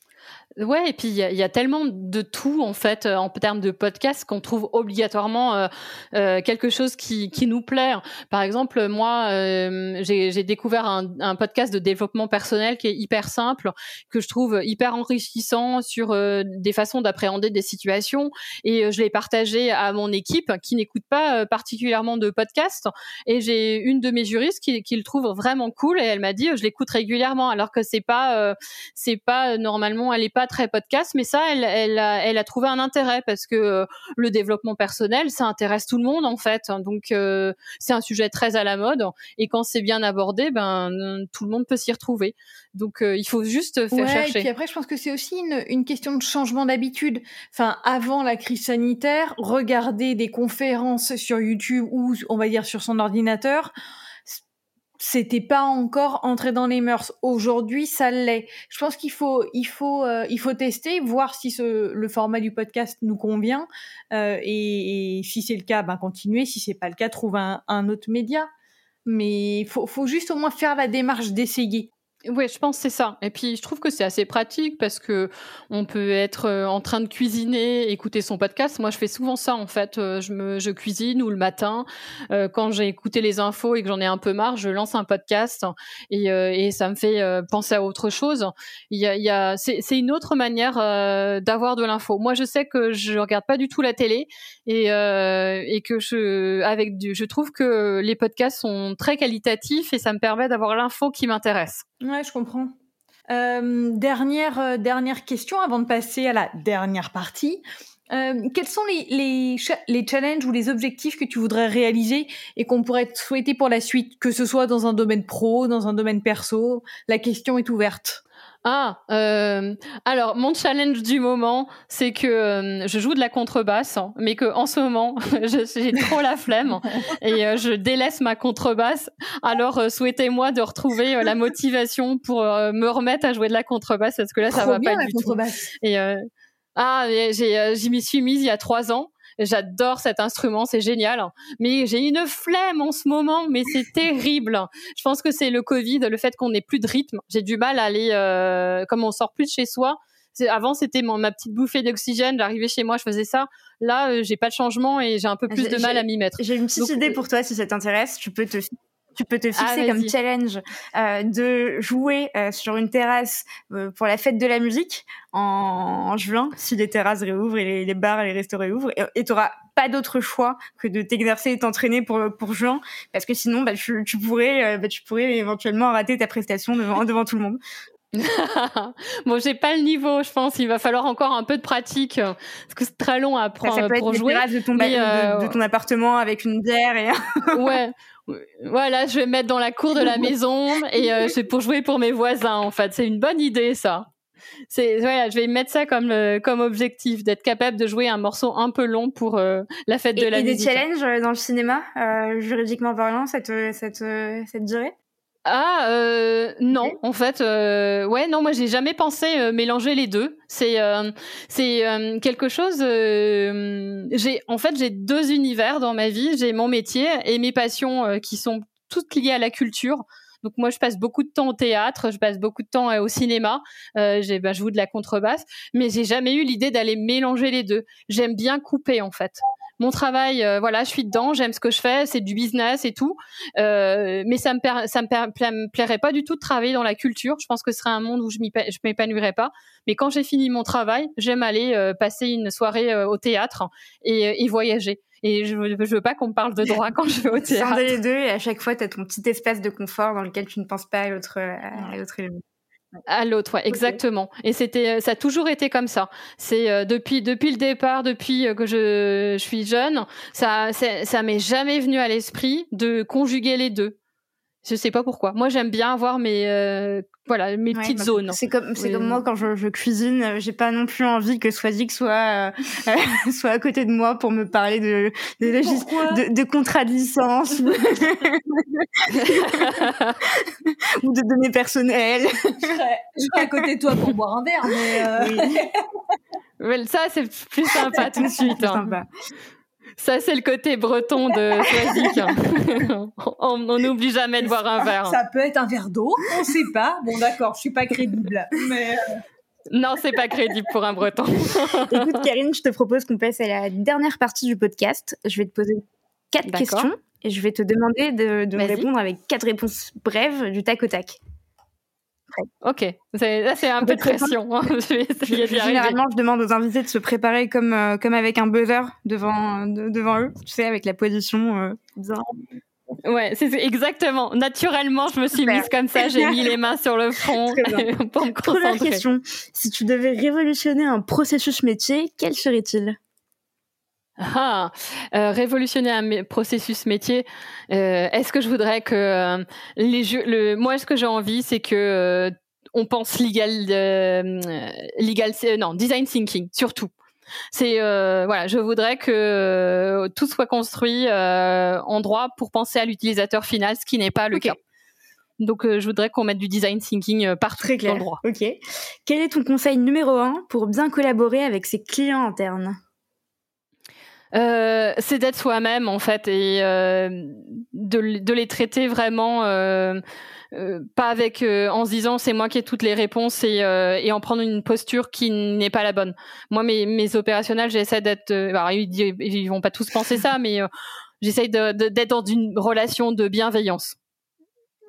Ouais, et puis il y, a tellement de tout en fait en termes de podcast qu'on trouve obligatoirement euh, euh, quelque chose qui, qui, nous plaît. Par exemple, moi, euh, j'ai découvert un, un, podcast de développement personnel qui est hyper simple, que je trouve hyper enrichissant sur euh, des façons d'appréhender des situations, et je l'ai partagé à mon équipe qui n'écoute pas particulièrement de podcast. Et j'ai une de mes juristes qui, qui, le trouve vraiment cool, et elle m'a dit je l'écoute régulièrement, alors que c'est pas c'est pas normalement, elle est pas très podcast, mais ça, elle, elle, a, elle a trouvé un intérêt parce que euh, le développement personnel, ça intéresse tout le monde en fait. Donc euh, c'est un sujet très à la mode et quand c'est bien abordé, ben tout le monde peut s'y retrouver. Donc euh, il faut juste faire chercher. Et puis après, je pense que c'est aussi une, une question de changement d'habitude. Enfin, avant la crise sanitaire, regarder des conférences sur YouTube ou on va dire sur son ordinateur c'était pas encore entré dans les mœurs. Aujourd'hui, ça l'est. Je pense qu'il faut, il faut, euh, il faut tester, voir si ce, le format du podcast nous convient, euh, et, et, si c'est le cas, ben continuer. Si c'est pas le cas, trouver un, un autre média. Mais faut, faut juste au moins faire la démarche d'essayer. Oui, je pense c'est ça. Et puis je trouve que c'est assez pratique parce que on peut être euh, en train de cuisiner, écouter son podcast. Moi, je fais souvent ça en fait. Euh, je me je cuisine ou le matin euh, quand j'ai écouté les infos et que j'en ai un peu marre, je lance un podcast et, ça me fait penser à autre chose. Il y a, il y a c'est une autre manière d'avoir de l'info. Moi, je sais que je regarde pas du tout la télé et que je avec du je trouve que les podcasts sont très qualitatifs et ça me permet d'avoir l'info qui m'intéresse. Je comprends. Euh, dernière, euh, dernière question avant de passer à la dernière partie. Euh, quels sont les, les, les, challenges ou les objectifs que tu voudrais réaliser et qu'on pourrait te souhaiter pour la suite, que ce soit dans un domaine pro, dans un domaine perso? La question est ouverte. Ah, euh, alors mon challenge du moment, c'est que euh, je joue de la contrebasse, mais que en ce moment, <laughs> j'ai trop la flemme <laughs> et euh, je délaisse ma contrebasse. Alors souhaitez-moi de retrouver la motivation pour me remettre à jouer de la contrebasse parce que là, ça va pas du tout. Et ah, j'y m'y suis mise il y a trois ans J'adore cet instrument, c'est génial. Mais j'ai une flemme en ce moment, mais c'est <laughs> terrible. Je pense que c'est le Covid, le fait qu'on n'ait plus de rythme. J'ai du mal à aller, euh, comme on sort plus de chez soi. Avant, c'était ma petite bouffée d'oxygène. J'arrivais chez moi, je faisais ça. Là, euh, j'ai pas de changement et j'ai un peu plus de mal à m'y mettre. J'ai une petite idée pour toi, si ça t'intéresse. Tu peux te tu peux te ah, fixer comme challenge euh, de jouer euh, sur une terrasse euh, pour la fête de la musique en, juin, si les terrasses réouvrent et les, bars et les restaurants réouvrent. Et tu n'auras pas d'autre choix que de t'exercer et t'entraîner pour, pour juin, parce que sinon, bah, tu, pourrais, bah, tu pourrais éventuellement rater ta prestation devant, <laughs> devant tout le monde. <laughs> bon, j'ai pas le niveau, je pense. Il va falloir encore un peu de pratique parce que c'est très long à apprendre ça, peut pour être jouer. De ton, mais, euh, de, de, ton appartement avec une bière et. ouais. <laughs> Voilà, je vais mettre dans la cour de la <laughs> maison et euh, c'est pour jouer pour mes voisins. En fait, c'est une bonne idée, ça. C'est voilà, je vais mettre ça comme euh, comme objectif d'être capable de jouer un morceau un peu long pour euh, la fête de la et musique. Et des challenges dans le cinéma, juridiquement parlant, cette cette cette durée? Ah euh, non, en fait, euh, ouais, non, moi j'ai jamais pensé euh, mélanger les deux. C'est euh, c'est euh, quelque chose. j'ai en fait j'ai deux univers dans ma vie. J'ai mon métier et mes passions qui sont toutes liées à la culture. Donc moi je passe beaucoup de temps au théâtre, je passe beaucoup de temps au cinéma. j'ai bah, je joue de la contrebasse, mais j'ai jamais eu l'idée d'aller mélanger les deux. J'aime bien couper en fait mon travail, euh, voilà, je suis dedans, j'aime ce que je fais, c'est du business et tout. Euh, mais ça me ça me, plairait pas du tout de travailler dans la culture. Je pense que ce serait un monde où je m'épanouirais pas. Mais quand j'ai fini mon travail, j'aime aller euh, passer une soirée au théâtre et, voyager. Et je, je veux pas qu'on me parle de droit quand je vais au <laughs> théâtre. les deux et à chaque fois, tu as ton petit espace de confort dans lequel tu ne penses pas à l'autre élément. À l'autre, ouais, exactement. Et c'était, ça a toujours été comme ça. C'est euh, depuis depuis le départ, depuis euh, que je, je suis jeune, ça ça m'est jamais venu à l'esprit de conjuguer les deux. Je sais pas pourquoi. Moi, j'aime bien avoir mes euh, voilà mes petites bah, zones. C'est comme c'est comme moi quand je, je cuisine, euh, j'ai pas non plus envie que Swazik soit euh, <laughs> soit à côté de moi pour me parler de de, de, de contrats de licence <laughs> ou de données personnelles. Je serais, je serais, à côté de toi pour boire un verre, mais oui. <laughs> ça c'est plus sympa tout de suite. Hein. Sympa. Ça, c'est le côté breton de Swazik. <laughs> on n'oublie jamais de boire un verre. Ça peut être un verre d'eau, on sait pas. Bon, d'accord, je suis pas crédible, mais. Euh, non, c'est pas crédible pour un breton. <laughs> Écoute, Karine, je te propose qu'on passe à la dernière partie du podcast. Je vais te poser quatre questions et je vais te demander de, de me répondre avec quatre réponses brèves du tac au tac. Ok, là c'est un peu de pression. Hein. <laughs> Généralement, je demande aux invités de se préparer comme euh, comme avec un buzzer devant devant eux, tu sais, avec la position. Euh, ouais, c'est exactement. Naturellement, je me suis mise comme ça, j'ai mis les mains sur le front <laughs> pour me concentrer. Première question si tu devais révolutionner un processus métier, quel serait-il? Ah, euh, révolutionner un processus métier. Euh, est-ce que je voudrais que euh, les jeux, le, moi, ce que j'ai envie, c'est que on pense legal, legal, non, design thinking surtout. C'est voilà, je voudrais que tout soit construit en droit pour penser à l'utilisateur final, ce qui n'est pas le cas. Donc, je voudrais qu'on mette du design thinking partout Très clair. dans le droit. Ok. Quel est ton conseil numéro un pour bien collaborer avec ses clients internes? Euh, c'est d'être soi-même en fait et euh, de, de, les traiter vraiment euh, euh pas avec euh, en se disant c'est moi qui ai toutes les réponses et, et en prendre une posture qui n'est pas la bonne. Moi mes, mes opérationnels j'essaie d'être alors, ils, ils, vont pas tous penser ça mais j'essaie d'être dans une relation de bienveillance.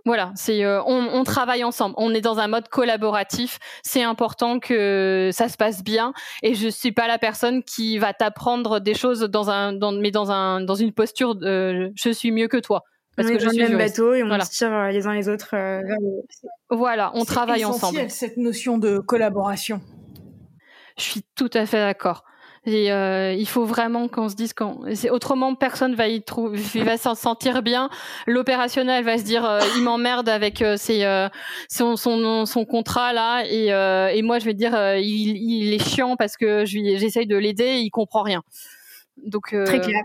Voilà, c'est euh, on, on, travaille ensemble. On est dans un mode collaboratif. C'est important que ça se passe bien. Et je suis pas la personne qui va t'apprendre des choses dans un, dans, mais dans un, dans une posture de je suis mieux que toi. Parce on que je dans le même bateau et on voilà. se tire euh, les uns les autres euh, vers le... Voilà, on travaille ensemble. cette notion de collaboration? Je suis tout à fait d'accord. Et euh, il faut vraiment qu'on se dise quand. Autrement, personne va y trouver, il va s'en sentir bien. L'opérationnel va se dire, euh, il m'emmerde avec euh, ses, euh, son, son, son contrat là, et, euh, et moi je vais dire, il, il, est chiant parce que je j'essaye de l'aider, et il comprend rien. Donc très clair.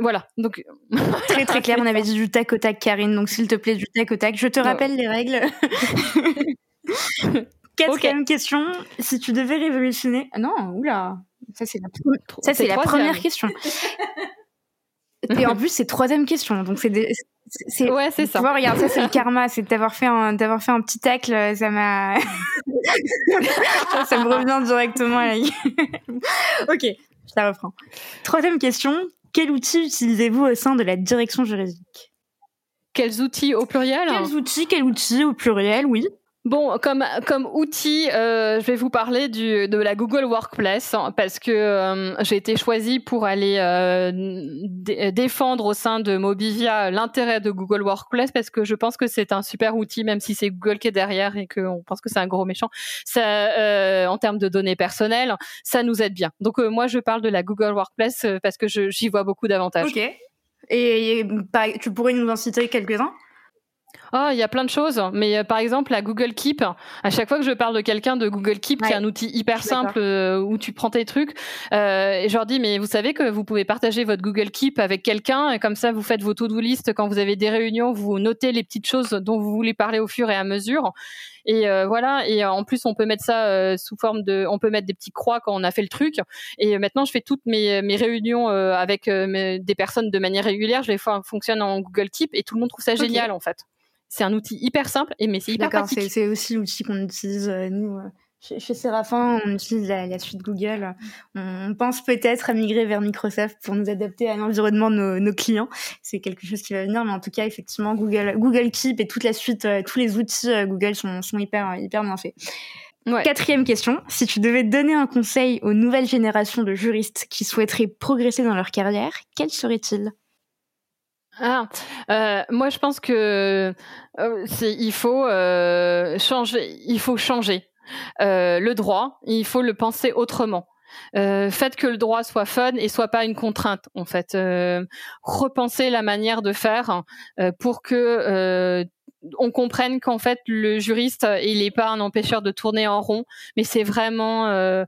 Voilà, donc <laughs> très très clair. On avait dit du tac au tac, Karine. Donc s'il te plaît, du tac au tac. Je te rappelle les règles. <laughs> Quatrième okay. question. Si tu devais révolutionner. Non, oula. Ça, c'est la, ça, c'est la première question. <laughs> Et en plus, c'est troisième question. Donc, c'est des... C'est, ouais, c'est ça. Tu vois, regarde, ça, c'est le <laughs> karma. C'est d'avoir fait un, d'avoir fait un petit tacle. Ça m'a, <laughs> ça me revient directement à la Ok, je la reprends. Troisième question. Quel outil utilisez-vous au sein de la direction juridique? Quels outils au pluriel? Quels outils, quel outil au pluriel, oui. Bon, comme comme outil, euh, je vais vous parler du, de la Google Workplace hein, parce que euh, j'ai été choisie pour aller euh, défendre au sein de Mobivia l'intérêt de Google Workplace parce que je pense que c'est un super outil, même si c'est Google qui est derrière et qu'on pense que c'est un gros méchant. Ça, en termes de données personnelles, ça nous aide bien. Donc moi, je parle de la Google Workplace parce que j'y vois beaucoup d'avantages. Ok. Et, et tu pourrais nous en citer quelques-uns? Oh, il y a plein de choses, mais euh, par exemple la Google Keep. À chaque fois que je parle de quelqu'un de Google Keep, qui est un outil hyper simple euh, où tu prends tes trucs, euh, et je leur dis mais vous savez que vous pouvez partager votre Google Keep avec quelqu'un et comme ça vous faites vos to-do list quand vous avez des réunions, vous notez les petites choses dont vous voulez parler au fur et à mesure. Et voilà. Et en plus, on peut mettre ça sous forme de, on peut mettre des petits croix quand on a fait le truc. Et maintenant, je fais toutes mes, mes réunions avec des personnes de manière régulière. Je les fais fonctionne en Google Keep et tout le monde trouve ça génial en fait. C'est un outil hyper simple, et mais c'est hyper pratique. C'est aussi l'outil qu'on utilise euh, nous. Euh, chez, chez Séraphin, on utilise la, suite Google. On pense peut-être à migrer vers Microsoft pour nous adapter à l'environnement de nos, clients. C'est quelque chose qui va venir, mais en tout cas, effectivement, Google, Google Keep et toute la suite, euh, tous les outils Google sont, sont hyper, hyper bien faits. Quatrième question, si tu devais donner un conseil aux nouvelles générations de juristes qui souhaiteraient progresser dans leur carrière, quel serait-il? Ah, euh, moi je pense que euh, il faut euh, changer, il faut changer le droit, il faut le penser autrement. faites que le droit soit fun et soit pas une contrainte en fait. repenser la manière de faire pour que on comprenne qu'en fait le juriste il n'est pas un empêcheur de tourner en rond, mais c'est vraiment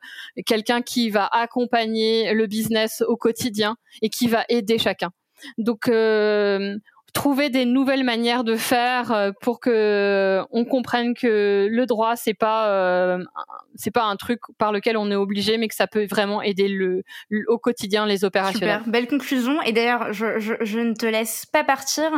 quelqu'un qui va accompagner le business au quotidien et qui va aider chacun. Donc euh, trouver des nouvelles manières de faire euh, pour que on comprenne que le droit c'est pas euh, c'est pas un truc par lequel on est obligé mais que ça peut vraiment aider le, au quotidien les opérationnels. Super, belle conclusion et d'ailleurs je, je, ne te laisse pas partir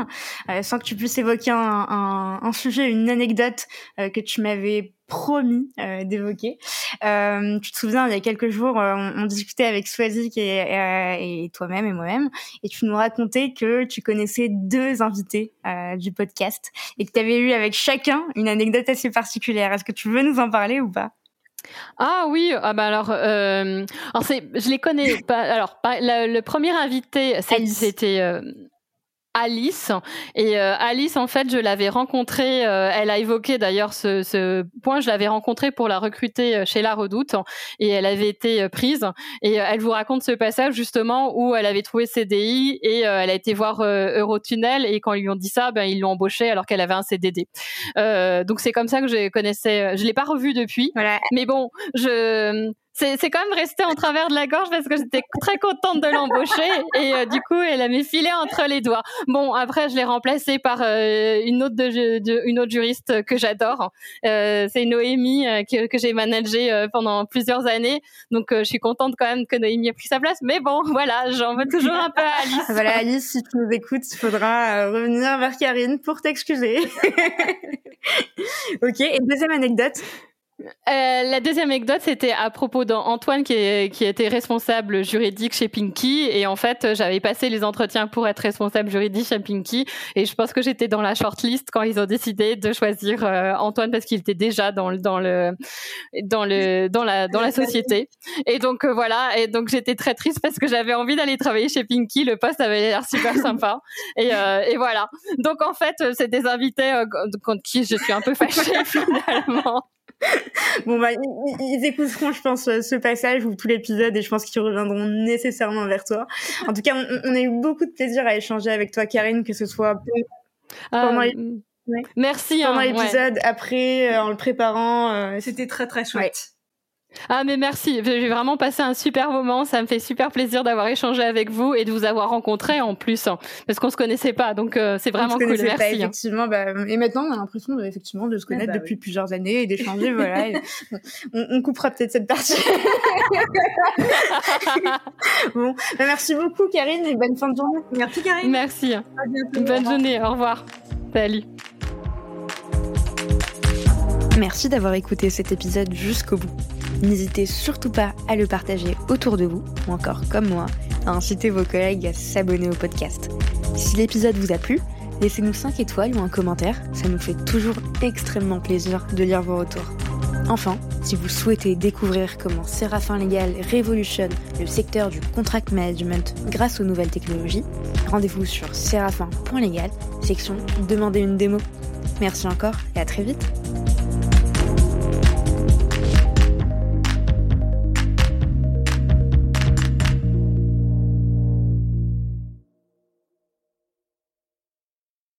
sans que tu puisses évoquer un, un, un sujet une anecdote que tu m'avais promis euh, d'évoquer. Euh, tu te souviens, il y a quelques jours, euh, on, discutait avec Swazik et, et, toi-même et moi-même, et tu nous racontais que tu connaissais deux invités du podcast et que tu avais eu avec chacun une anecdote assez particulière. Est-ce que tu veux nous en parler ou pas? Ah oui, ah bah alors, alors c'est, je les connais pas. Alors, le, premier invité, c'était Alice. Et euh, Alice, en fait, je l'avais rencontrée, euh, elle a évoqué d'ailleurs ce, ce, point, je l'avais rencontrée pour la recruter euh, chez La Redoute et elle avait été prise. Et elle vous raconte ce passage justement où elle avait trouvé CDI et elle a été voir Eurotunnel et quand ils lui ont dit ça, ben, ils l'ont embauchée alors qu'elle avait un CDD. donc c'est comme ça que je connaissais, je l'ai pas revue depuis. Voilà. Mais bon, je c'est quand même resté en travers de la gorge parce que j'étais très contente de l'embaucher et euh, du coup elle a mis filet entre les doigts. Bon après je l'ai remplacée par euh, une autre de, une autre juriste que j'adore. Euh, c'est Noémie que, que j'ai managée pendant plusieurs années donc je suis contente quand même que Noémie ait pris sa place. Mais bon voilà j'en veux toujours un peu à Alice. Voilà Alice si tu nous écoutes il faudra revenir vers Karine pour t'excuser. <laughs> ok et deuxième anecdote. Euh, la deuxième anecdote, c'était à propos d'Antoine qui, qui était responsable juridique chez Pinky. Et en fait, j'avais passé les entretiens pour être responsable juridique chez Pinky. Et je pense que j'étais dans la shortlist quand ils ont décidé de choisir euh, Antoine parce qu'il était déjà dans dans le, dans le, dans la, dans la société. Et donc, euh, voilà. Et donc, j'étais très triste parce que j'avais envie d'aller travailler chez Pinky. Le poste avait l'air super sympa. Et, et voilà. Donc, en fait, c'est des invités contre qui je suis un peu fâchée <laughs> finalement. <laughs> bon bah ils, écouteront je pense ce passage ou tout l'épisode et je pense qu'ils reviendront nécessairement vers toi. En tout cas, on, a eu beaucoup de plaisir à échanger avec toi Karine, que ce soit pendant euh, Merci. Pendant hein, l'épisode, après, euh, en le préparant, euh, c'était très très chouette. Ah mais merci, j'ai vraiment passé un super moment, ça me fait super plaisir d'avoir échangé avec vous et de vous avoir rencontré en plus, hein, parce qu'on se connaissait pas, donc euh, c'est vraiment cool, merci. Pas, hein. effectivement, bah, et maintenant on a l'impression de, effectivement de se connaître bah depuis plusieurs années et d'échanger, <laughs> voilà. on, coupera peut-être cette partie. <laughs> bon, bah, merci beaucoup Karine et bonne fin de journée. Merci Karine. Merci. Bonne journée, au revoir. Salut. Merci d'avoir écouté cet épisode jusqu'au bout. N'hésitez surtout pas à le partager autour de vous, ou encore comme moi, à inciter vos collègues à s'abonner au podcast. Si l'épisode vous a plu, Laissez-nous 5 étoiles ou un commentaire, ça nous fait toujours extrêmement plaisir de lire vos retours. Enfin, si vous souhaitez découvrir comment Séraphin Légal révolutionne le secteur du contract management grâce aux nouvelles technologies, rendez-vous sur séraphin.légal, section Demandez une démo. Merci encore et à très vite